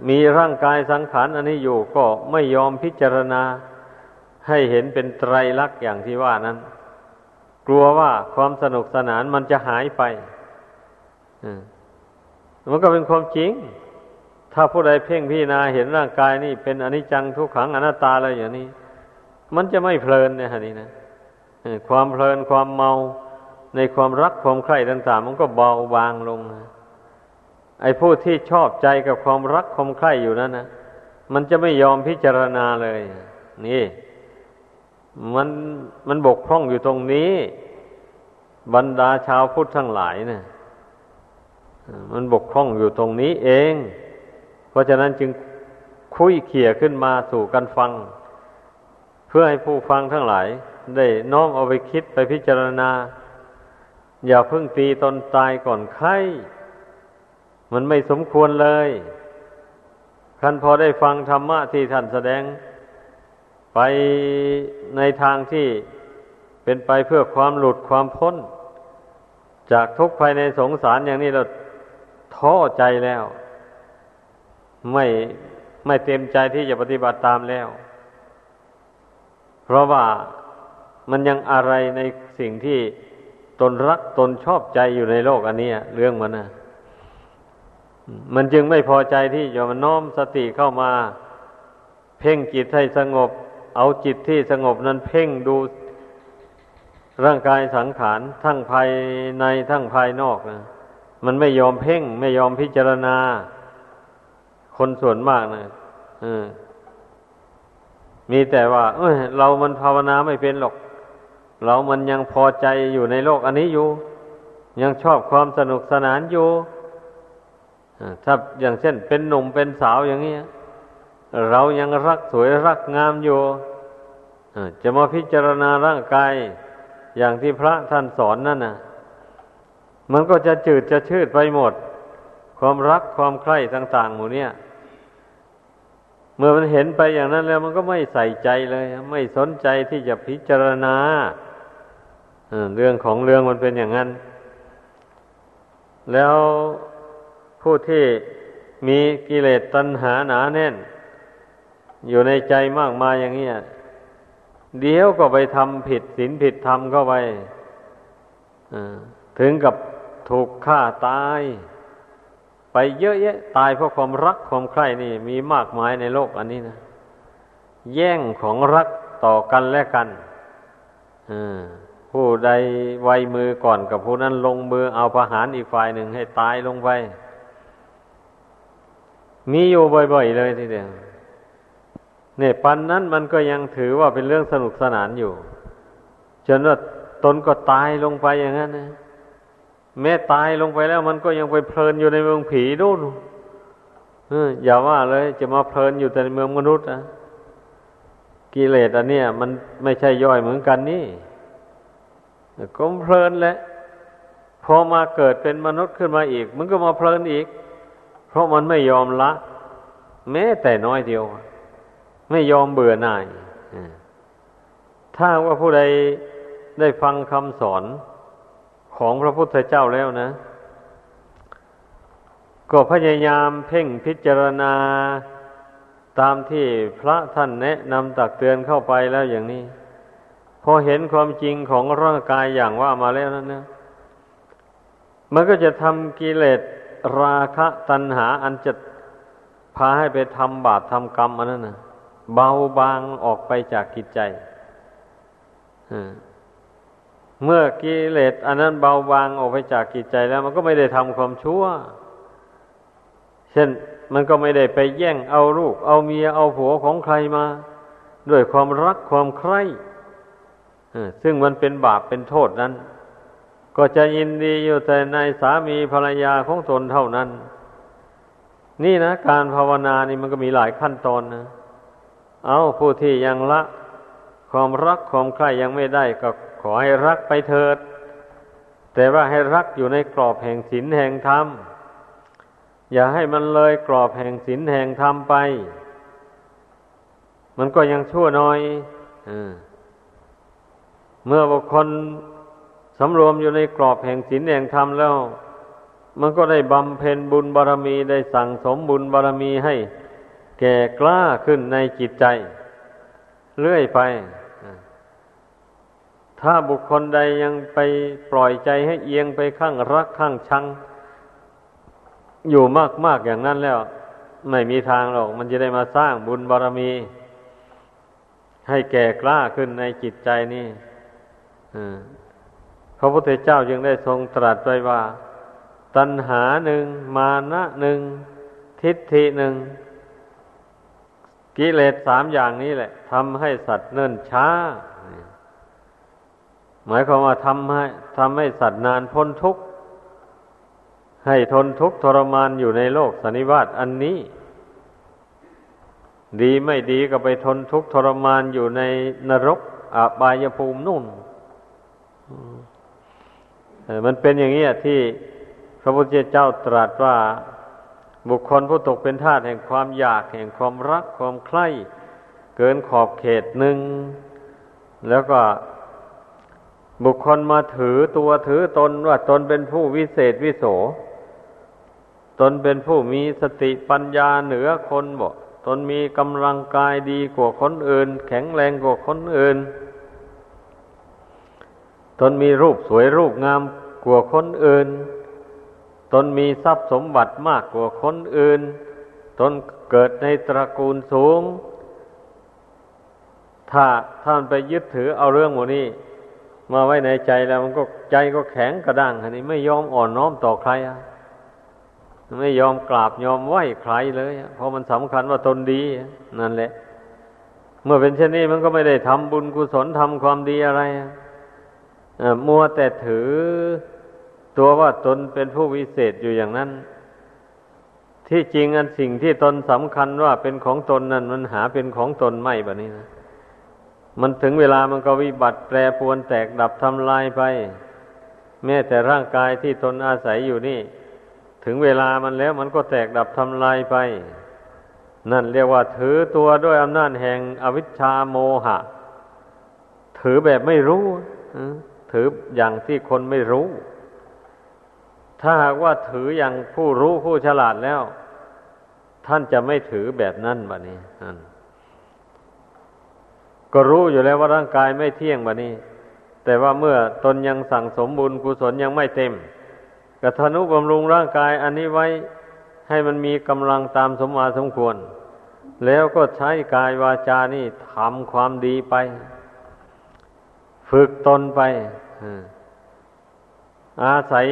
มีร่างกายสังขารอันนี้อยู่ก็ไม่ยอมพิจารณาให้เห็นเป็นไตรลักษณ์อย่างที่ว่านั้น กลัวว่าความสนุกสนานมันจะหายไป มันก็เป็นความจริง ถ้าผู้ใดเพ่งพิจารณาเห็นร่างกายนี่เป็นอนิจจังทุกขังอนัตตาอะไรอย่างนี้ มันจะไม่เพลินเนี่ยฮะนี่นะความเพลินความเมาในความรักความใคร่ต่าง ๆ มันก็เบาบางลงนะไอ้ผู้ที่ชอบใจกับความรักความใคร่อยู่นั้นนะมันจะไม่ยอมพิจารณาเลย นี่ มันมันบกพร่องอยู่ตรงนี้ บรรดาชาวพุทธทั้งหลายเนะี่ย มันบกพร่องอยู่ตรงนี้เอง เพราะฉะนั้นจึงคุยเขี่ยขึ้นมาสู่กันฟัง เพื่อให้ผู้ฟังทั้งหลาย ได้น้อมเอาไปคิดไปพิจารณา อย่าเพิ่งตีตนตายก่อนไข้มันไม่สมควรเลยท่านพอได้ฟังธรรมะที่ท่านแสดง ไปในทางที่เป็นไปเพื่อความหลุดความพ้น จากทุกข์ภายในสงสารอย่างนี้เรา ท้อใจแล้ว ไม่ไม่เต็มใจที่จะปฏิบัติตามแล้ว เพราะว่ามันยังอะไรในสิ่งที่ตนรักตนชอบใจอยู่ในโลกอันนี้เรื่องมันนะมันจึงไม่พอใจที่จะมาน้อมสติเข้ามา เพ่งจิตให้สงบ เอาจิตที่สงบนั้นเพ่งดูร่างกายสังขารทั้งภายในทั้งภายนอกนะ มันไม่ยอมเพ่ง ไม่ยอมพิจารณา คนส่วนมากนะมีแต่ว่า เอ้ย เรามันภาวนาไม่เป็นหรอก เรามันยังพอใจอยู่ในโลกอันนี้อยู่ ยังชอบความสนุกสนานอยู่ถ้าอย่างเช่น เป็นหนุ่มเป็นสาวอย่างนี้เรายังรักสวยรักงามอยู่จะมาพิจารณาร่างกายอย่างที่พระท่านสอนนั่นนะ มันก็จะจืดจะชืดไปหมด ความรักความใคร่ต่าง ๆ หมู่เนี้ยเมื่อมันเห็นไปอย่างนั้นแล้วมันก็ไม่ใส่ใจเลย ไม่สนใจที่จะพิจารณาเรื่องของเรื่องมันเป็นอย่างนั้น แล้วผู้ที่มีกิเลสตัณหาหนาแน่น อยู่ในใจมากมายอย่างนี้เดี๋ยวก็ไปทำผิดศีลผิดธรรมเข้าไปถึงกับ ถูกฆ่าตาย ไปเยอะแยะ ตายเพราะความรักความใคร่นี่ มีมากมายในโลกอันนี้นะ แย่งของรักต่อกันและกันผู้ใดไวมือก่อนกับผู้นั้นลงมือเอาประหารอีกฝ่ายหนึ่งให้ตายลงไป มีอยู่บ่อยๆเลยทีเดียวเนี่ยปันนั้นมันก็ยังถือว่าเป็นเรื่องสนุกสนานอยู่จนว่าตนก็ตายลงไปอย่างนั้นนะ แม้ตายลงไปแล้วมันก็ยังไปเพลินอยู่ในเมืองผีดูนอย่าว่าเลย จะมาเพลินอยู่แต่ในเมืองมนุษย์นะกิเลสอันเนี้ยมันไม่ใช่ย่อยเหมือนกันนี่ก็เพลินแหละพอมาเกิดเป็นมนุษย์ขึ้นมาอีก มันก็มาเพลินอีก เพราะมันไม่ยอมละ แม้แต่น้อยเดียว ไม่ยอมเบื่อหน่ายถ้าว่าผู้ใดได้ฟังคำสอน ของพระพุทธเจ้าแล้วนะ ก็พยายามเพ่งพิจารณาตามที่พระท่านแนะนำตักเตือนเข้าไปแล้วอย่างนี้ พอเห็นความจริงของร่างกายอย่างว่ามาแล้วนั้นนะมันก็จะทำกิเลสราคะตัณหาอันจะพาให้ไปทำบาปทำกรรมอันนั้นนะเบาบางออกไปจากกิจใจ เมื่อกิเลสอันนั้นเบาบางออกไปจากกิจใจแล้ว มันก็ไม่ได้ทำความชั่ว เช่นมันก็ไม่ได้ไปแย่งเอาลูก เอาเมียเอาผัวของใครมา ด้วยความรักความใคร่ซึ่งมันเป็นบาปเป็นโทษนั้น ก็จะยินดีอยู่แต่ในสามีภรรยาของตนเท่านั้น นี่นะ การภาวนานี่มันก็มีหลายขั้นตอนนะ เอาผู้ที่ยังละ ความรักความใคร่ยังไม่ได้ก็ อให้รักไปเถิด แต่ว่าให้รักอยู่ในกรอบแห่งศีลแห่งธรรม อย่าให้มันเลยกรอบแห่งศีลแห่งธรรมไป มันก็ยังชั่วน้อยอเมื่อบุคคลสำรวมอยู่ในกรอบแห่งศีลแห่งธรรมแล้ว มันก็ได้บำเพ็ญบุญบารรมีได้สั่งสมบุญบารรมีให้ แก่กล้าขึ้นในจิตใจ เรื่อยไป ถ้าบุคคลใดยังไปปล่อยใจให้เอียงไปข้างรักข้างชัง อยู่มากๆอย่างนั้นแล้ว ไม่มีทางหรอก มันจะได้มาสร้างบุญบารรมี ให้แก่กล้าขึ้นในจิตใจนี่พระพุทธเจ้าจึงได้ทรงตรัสไว้ว่า ตัณหาหนึ่งมานะหนึ่งทิฏฐิหนึ่งกิเลสสามอย่างนี้แหละทำให้สัตว์เนิ่นช้า หมายความว่าทำให้ทำให้สัตว์นานพ้นทุกข์ ให้ทนทุกข์ทรมานอยู่ในโลกสันนิวาตอันนี้ ดีไม่ดีก็ไปทนทุกข์ทรมานอยู่ในนรกอาบายภูมินุ่นมันเป็นอย่างนี้ที่พระพุทธเจ้าตรัสว่าบุคคลผู้ตกเป็นทาสแห่งความอยากแห่งความรักความใคร่ เกินขอบเขตหนึ่ง แล้วก็ บุคคลมาถือตัวถือตนว่าตนเป็นผู้วิเศษวิโส ตนเป็นผู้มีสติปัญญาเหนือคนบอกตนมีกำลังกายดีกว่าคนอื่น แข็งแรงกว่าคนอื่น ตนมีรูปสวยรูปงามกว่าคนอื่น ตนมีทรัพย์สมบัติมากกว่าคนอื่น ตนเกิดในตระกูลสูง ถ้าท่านไปยึดถือเอาเรื่องหมดนี้ มาไว้ในใจแล้วมันก็ใจก็แข็งกระด้างอันนี้ไม่ยอมอ่อนน้อมต่อใครอะไม่ยอมกราบยอมไหว้ใครเลยเพราะมันสำคัญว่าตนดีนั่นแหละ เมื่อเป็นเช่นนี้มันก็ไม่ได้ทำบุญกุศลทำความดีอะไรมัวแต่ถือตัวว่าตนเป็นผู้วิเศษอยู่อย่างนั้น ที่จริงอันสิ่งที่ตนสำคัญว่าเป็นของตนนั้นมันหาเป็นของตนไม่แบบนี้นะ มันถึงเวลามันก็วิบัติแปรปวนแตกดับทำลายไป แม้แต่ร่างกายที่ตนอาศัยอยู่นี่ ถึงเวลามันแล้วมันก็แตกดับทำลายไป นั่นเรียกว่าถือตัวด้วยอำนาจแห่งอวิชชาโมหะ ถือแบบไม่รู้ถืออย่างที่คนไม่รู้ ถ้าหากว่าถืออย่างผู้รู้ผู้ฉลาดแล้ว ท่านจะไม่ถือแบบนั้นบะนี้ ก็รู้อยู่แล้วว่าร่างกายไม่เที่ยงบะนี้ แต่ว่าเมื่อตนยังสั่งสมบุญกุศลยังไม่เต็มกทนุบำรุงร่างกายอันนี้ไว้ให้มันมีกำลังตามสมมาสมควร แล้วก็ใช้กายวาจานี่ทำความดีไป ฝึกตนไปอาศัย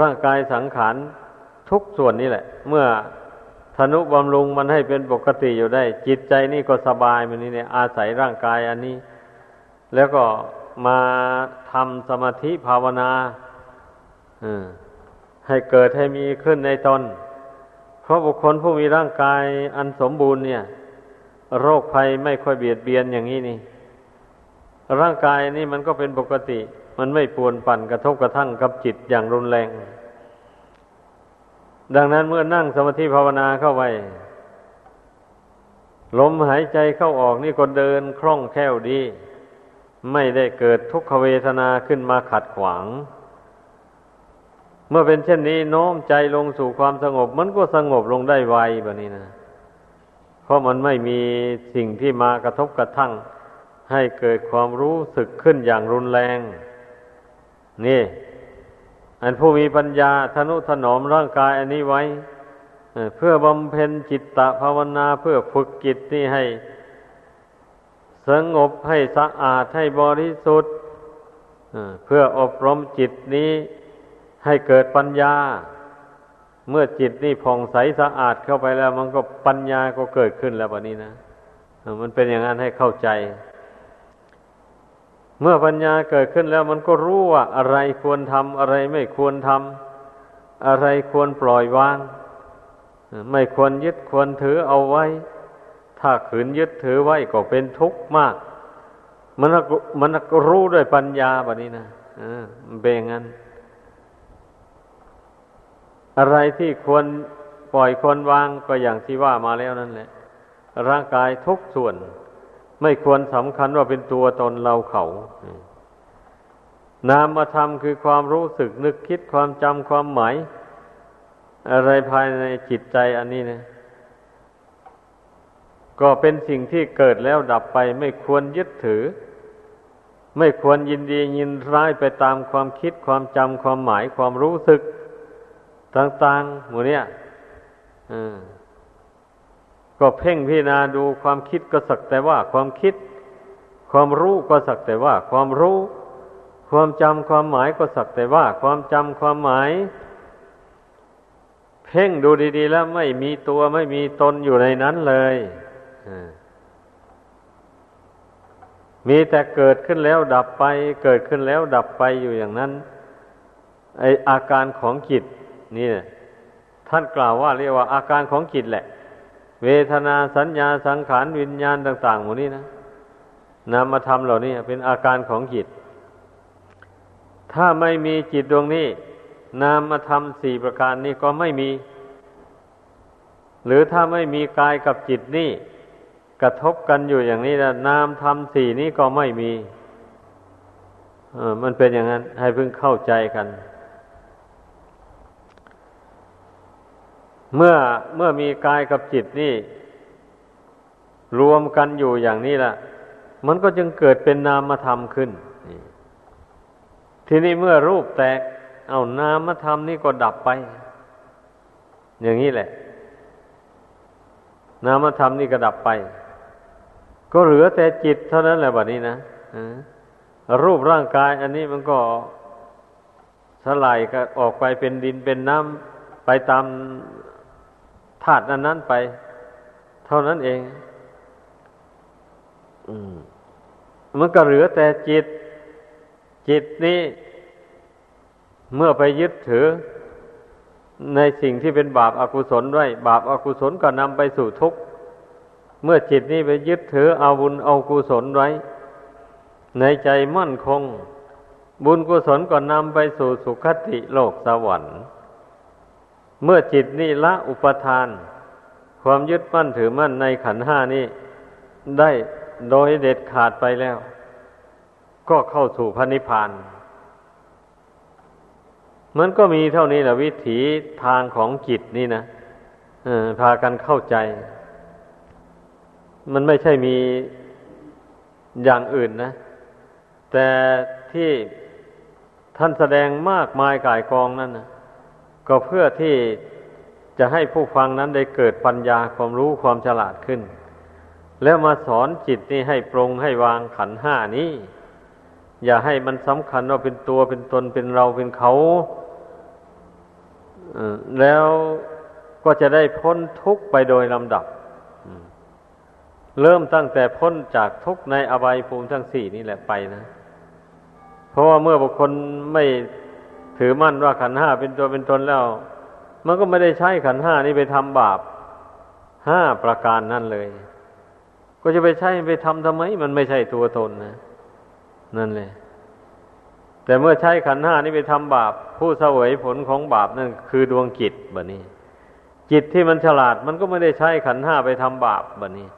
ร่างกายสังขารทุกส่วนนี้แหละ เมื่อ ธนุบำรุงมันให้เป็นปกติอยู่ได้ จิตใจนี่ก็สบายมันนี่เนี่ยอาศัยร่างกายอันนี้ แล้วก็มาทำสมาธิภาวนาให้เกิดให้มีขึ้นในตนเพราะบุคคลผู้มีร่างกายอันสมบูรณ์เนี่ย โรคภัยไม่ค่อยเบียดเบียนอย่างนี้นี่ ร่างกายนี่มันก็เป็นปกติ มันไม่ปวนปั่นกระทบกระทั่งกับจิตอย่างรุนแรง ดังนั้นเมื่อนั่งสมาธิภาวนาเข้าไปลมหายใจเข้าออกนี่ก็เดินคล่องแคล่วดี ไม่ได้เกิดทุกขเวทนาขึ้นมาขัดขวาง เมื่อเป็นเช่นนี้โน้มใจลงสู่ความสงบ มันก็สงบลงได้ไวแบบนี้นะ เพราะมันไม่มีสิ่งที่มากระทบกระทั่ง ให้เกิดความรู้สึกขึ้นอย่างรุนแรง นี่ อันผู้มีปัญญาทนุถนอมร่างกายอันนี้ไว้เพื่อบำเพ็ญจิตตภาวนาเพื่อฝึกจิตนี่ให้ สงบให้สะอาดให้บริสุทธิ์เพื่ออบรมจิตนี้ให้เกิดปัญญา เมื่อจิตนี่ผ่องใสสะอาดเข้าไปแล้ว มันก็ปัญญาก็เกิดขึ้นแล้วแบบนี้นะมันเป็นอย่างนั้นให้เข้าใจ เมื่อปัญญาเกิดขึ้นแล้วมันก็รู้ว่าอะไรควรทำอะไรไม่ควรทำอะไรควรปล่อยวาง ไม่ควรยึดควรถือเอาไว้ ถ้าขืนยึดถือไว้ก็เป็นทุกข์มาก มันมันก็รู้ด้วยปัญญาแบบนี้นะเป็นอย่างนั้น อะไรที่ควรปล่อยควรวางก็อย่างที่ว่ามาแล้วนั่นแหละ ร่างกายทุกส่วน ไม่ควรสำคัญว่าเป็นตัวตนเราเขา นามธรรมคือความรู้สึกนึกคิดความจำความหมาย อะไรภายในจิตใจอันนี้นะ ก็เป็นสิ่งที่เกิดแล้วดับไป ไม่ควรยึดถือ ไม่ควรยินดียินร้ายไปตามความคิดความจำความหมายความรู้สึก ต่างๆหมู่เนี้ยอืม ก็เพ่งพิจารณาดูความคิดก็สักแต่ว่าความคิด ความรู้ก็สักแต่ว่า ความรู้ ความจำความหมายก็สักแต่ว่า ความจำความหมาย เพ่งดูดี ๆ แล้วไม่มีตัวไม่มีตนอยู่ในนั้นเลยมีแต่เกิดขึ้นแล้วดับไป เกิดขึ้นแล้วดับไปอยู่อย่างนั้น ไออาการของจิตนี่ท่านกล่าวว่าเรียกว่าอาการของจิตแหละ เวทนาสัญญาสังขารวิญญาณต่างๆหมดนี้นะนามธรรมเหล่านี้เป็นอาการของจิต ถ้าไม่มีจิตดวงนี้ นามธรรมสี่ประการนี้ก็ไม่มี หรือถ้าไม่มีกายกับจิตนี่กระทบกันอยู่อย่างนี้นะนามธรรมสี่นี้ก็ไม่มีเออมันเป็นอย่างนั้น ให้เพิ่งเข้าใจกัน เมื่อเมื่อมีกายกับจิตนี่ รวมกันอยู่อย่างนี้ละมันก็จึงเกิดเป็นนามธรรมขึ้น ทีนี้เมื่อรูปแตก เอานามธรรมนี่ก็ดับไป อย่างนี้แหละ นามธรรมนี่ก็ดับไป ก็เหลือแต่จิตเท่านั้นแหละบัดนี้นะรูปร่างกาย อันนี้มันก็สลายก็ออกไปเป็นดินเป็นน้ำไปตาม ธาตุนั้นนั้นไป เท่านั้นเองมันก็เหลือแต่จิต จิตนี้ เมื่อไปยึดถือ ในสิ่งที่เป็นบาปอากุศลด้วยบาปอากุศลก็นำไปสู่ทุกข์ เมื่อจิตนี้ไปยึดถือเอาบุญเอากุศลไว้ ในใจมั่นคง บุญกุศลก็นำไปสู่สุคติโลกสวรรค์ เมื่อจิตนี้ละอุปทาน ความยึดมั่นถือมั่นในขันห้านี้ได้โดยเด็ดขาดไปแล้ว ก็เข้าสู่พระนิพพานมันก็มีเท่านี้แหละวิถีทางของจิตนี่นะพากันเข้าใจ มันไม่ใช่มีอย่างอื่นนะ แต่ที่ท่านแสดงมากมายกายกองนั่นนะ ก็เพื่อที่จะให้ผู้ฟังนั้นได้เกิดปัญญาความรู้ความฉลาดขึ้น แล้วมาสอนจิตนี่ให้ปรงให้วางขันห้านี้ อย่าให้มันสำคัญว่าเป็นตัวเป็นตนเป็นเราเป็นเขาแล้วก็จะได้พ้นทุกข์ไปโดยลำดับ เริ่มตั้งแต่พ้นจากทุกข์ในอบายภูมิทั้งสี่นี่แหละไปนะ เพราะว่าเมื่อบุคคลไม่ ถือมั่นว่าขันห้าเป็นตัวเป็นตนแล้ว มันก็ไม่ได้ใช้ขันห้านี้ไปทำบาปห้าประการนั่นเลย ก็จะไปใช้ไปทำทำไม มันไม่ใช่ตัวตนนะ นั่นเลย แต่เมื่อใช้ขันห้านี้ไปทำบาป ผู้เสวยผลของบาปนั่นคือดวงจิตแบบนี้ จิตที่มันฉลาดมันก็ไม่ได้ใช้ขันห้าไปทำบาปแบบนี้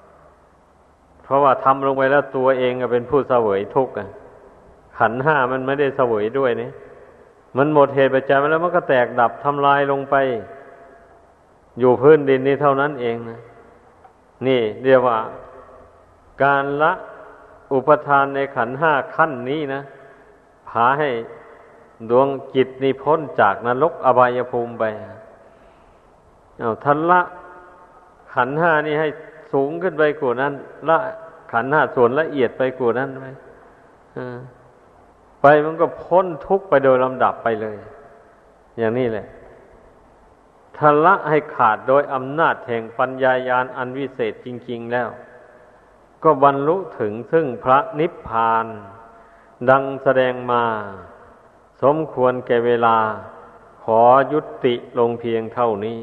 เพราะว่าทำลงไปแล้วตัวเองก็เป็นผู้เสวยทุกข์ขันห้ามันไม่ได้เสวยด้วยเนี่ มันหมดเหตุปัจจัยมาแล้วมันก็แตกดับทำลายลงไป อยู่พื้นดินนี้เท่านั้นเองนะนี่เรียกว่า การละอุปทานในขันห้าขั้นนี้นะพาให้ดวงจิตนี่พ้นจากนรกอบายภูมิไปเอาทันละขันห้านี่ให้สูงขึ้นไปกว่านั้น ละขันห้าส่วนละเอียดไปกว่านั้นไหม ไปมันก็พ้นทุกไปโดยลำดับไปเลย อย่างนี้แหละทันละให้ขาดโดยอำนาจแห่งปัญญายาณอันวิเศษจริง ๆแล้ว ก็บรรลุถึงซึ่งพระนิพพาน ดังแสดงมา สมควรแก่เวลา ขอยุติลงเพียงเท่านี้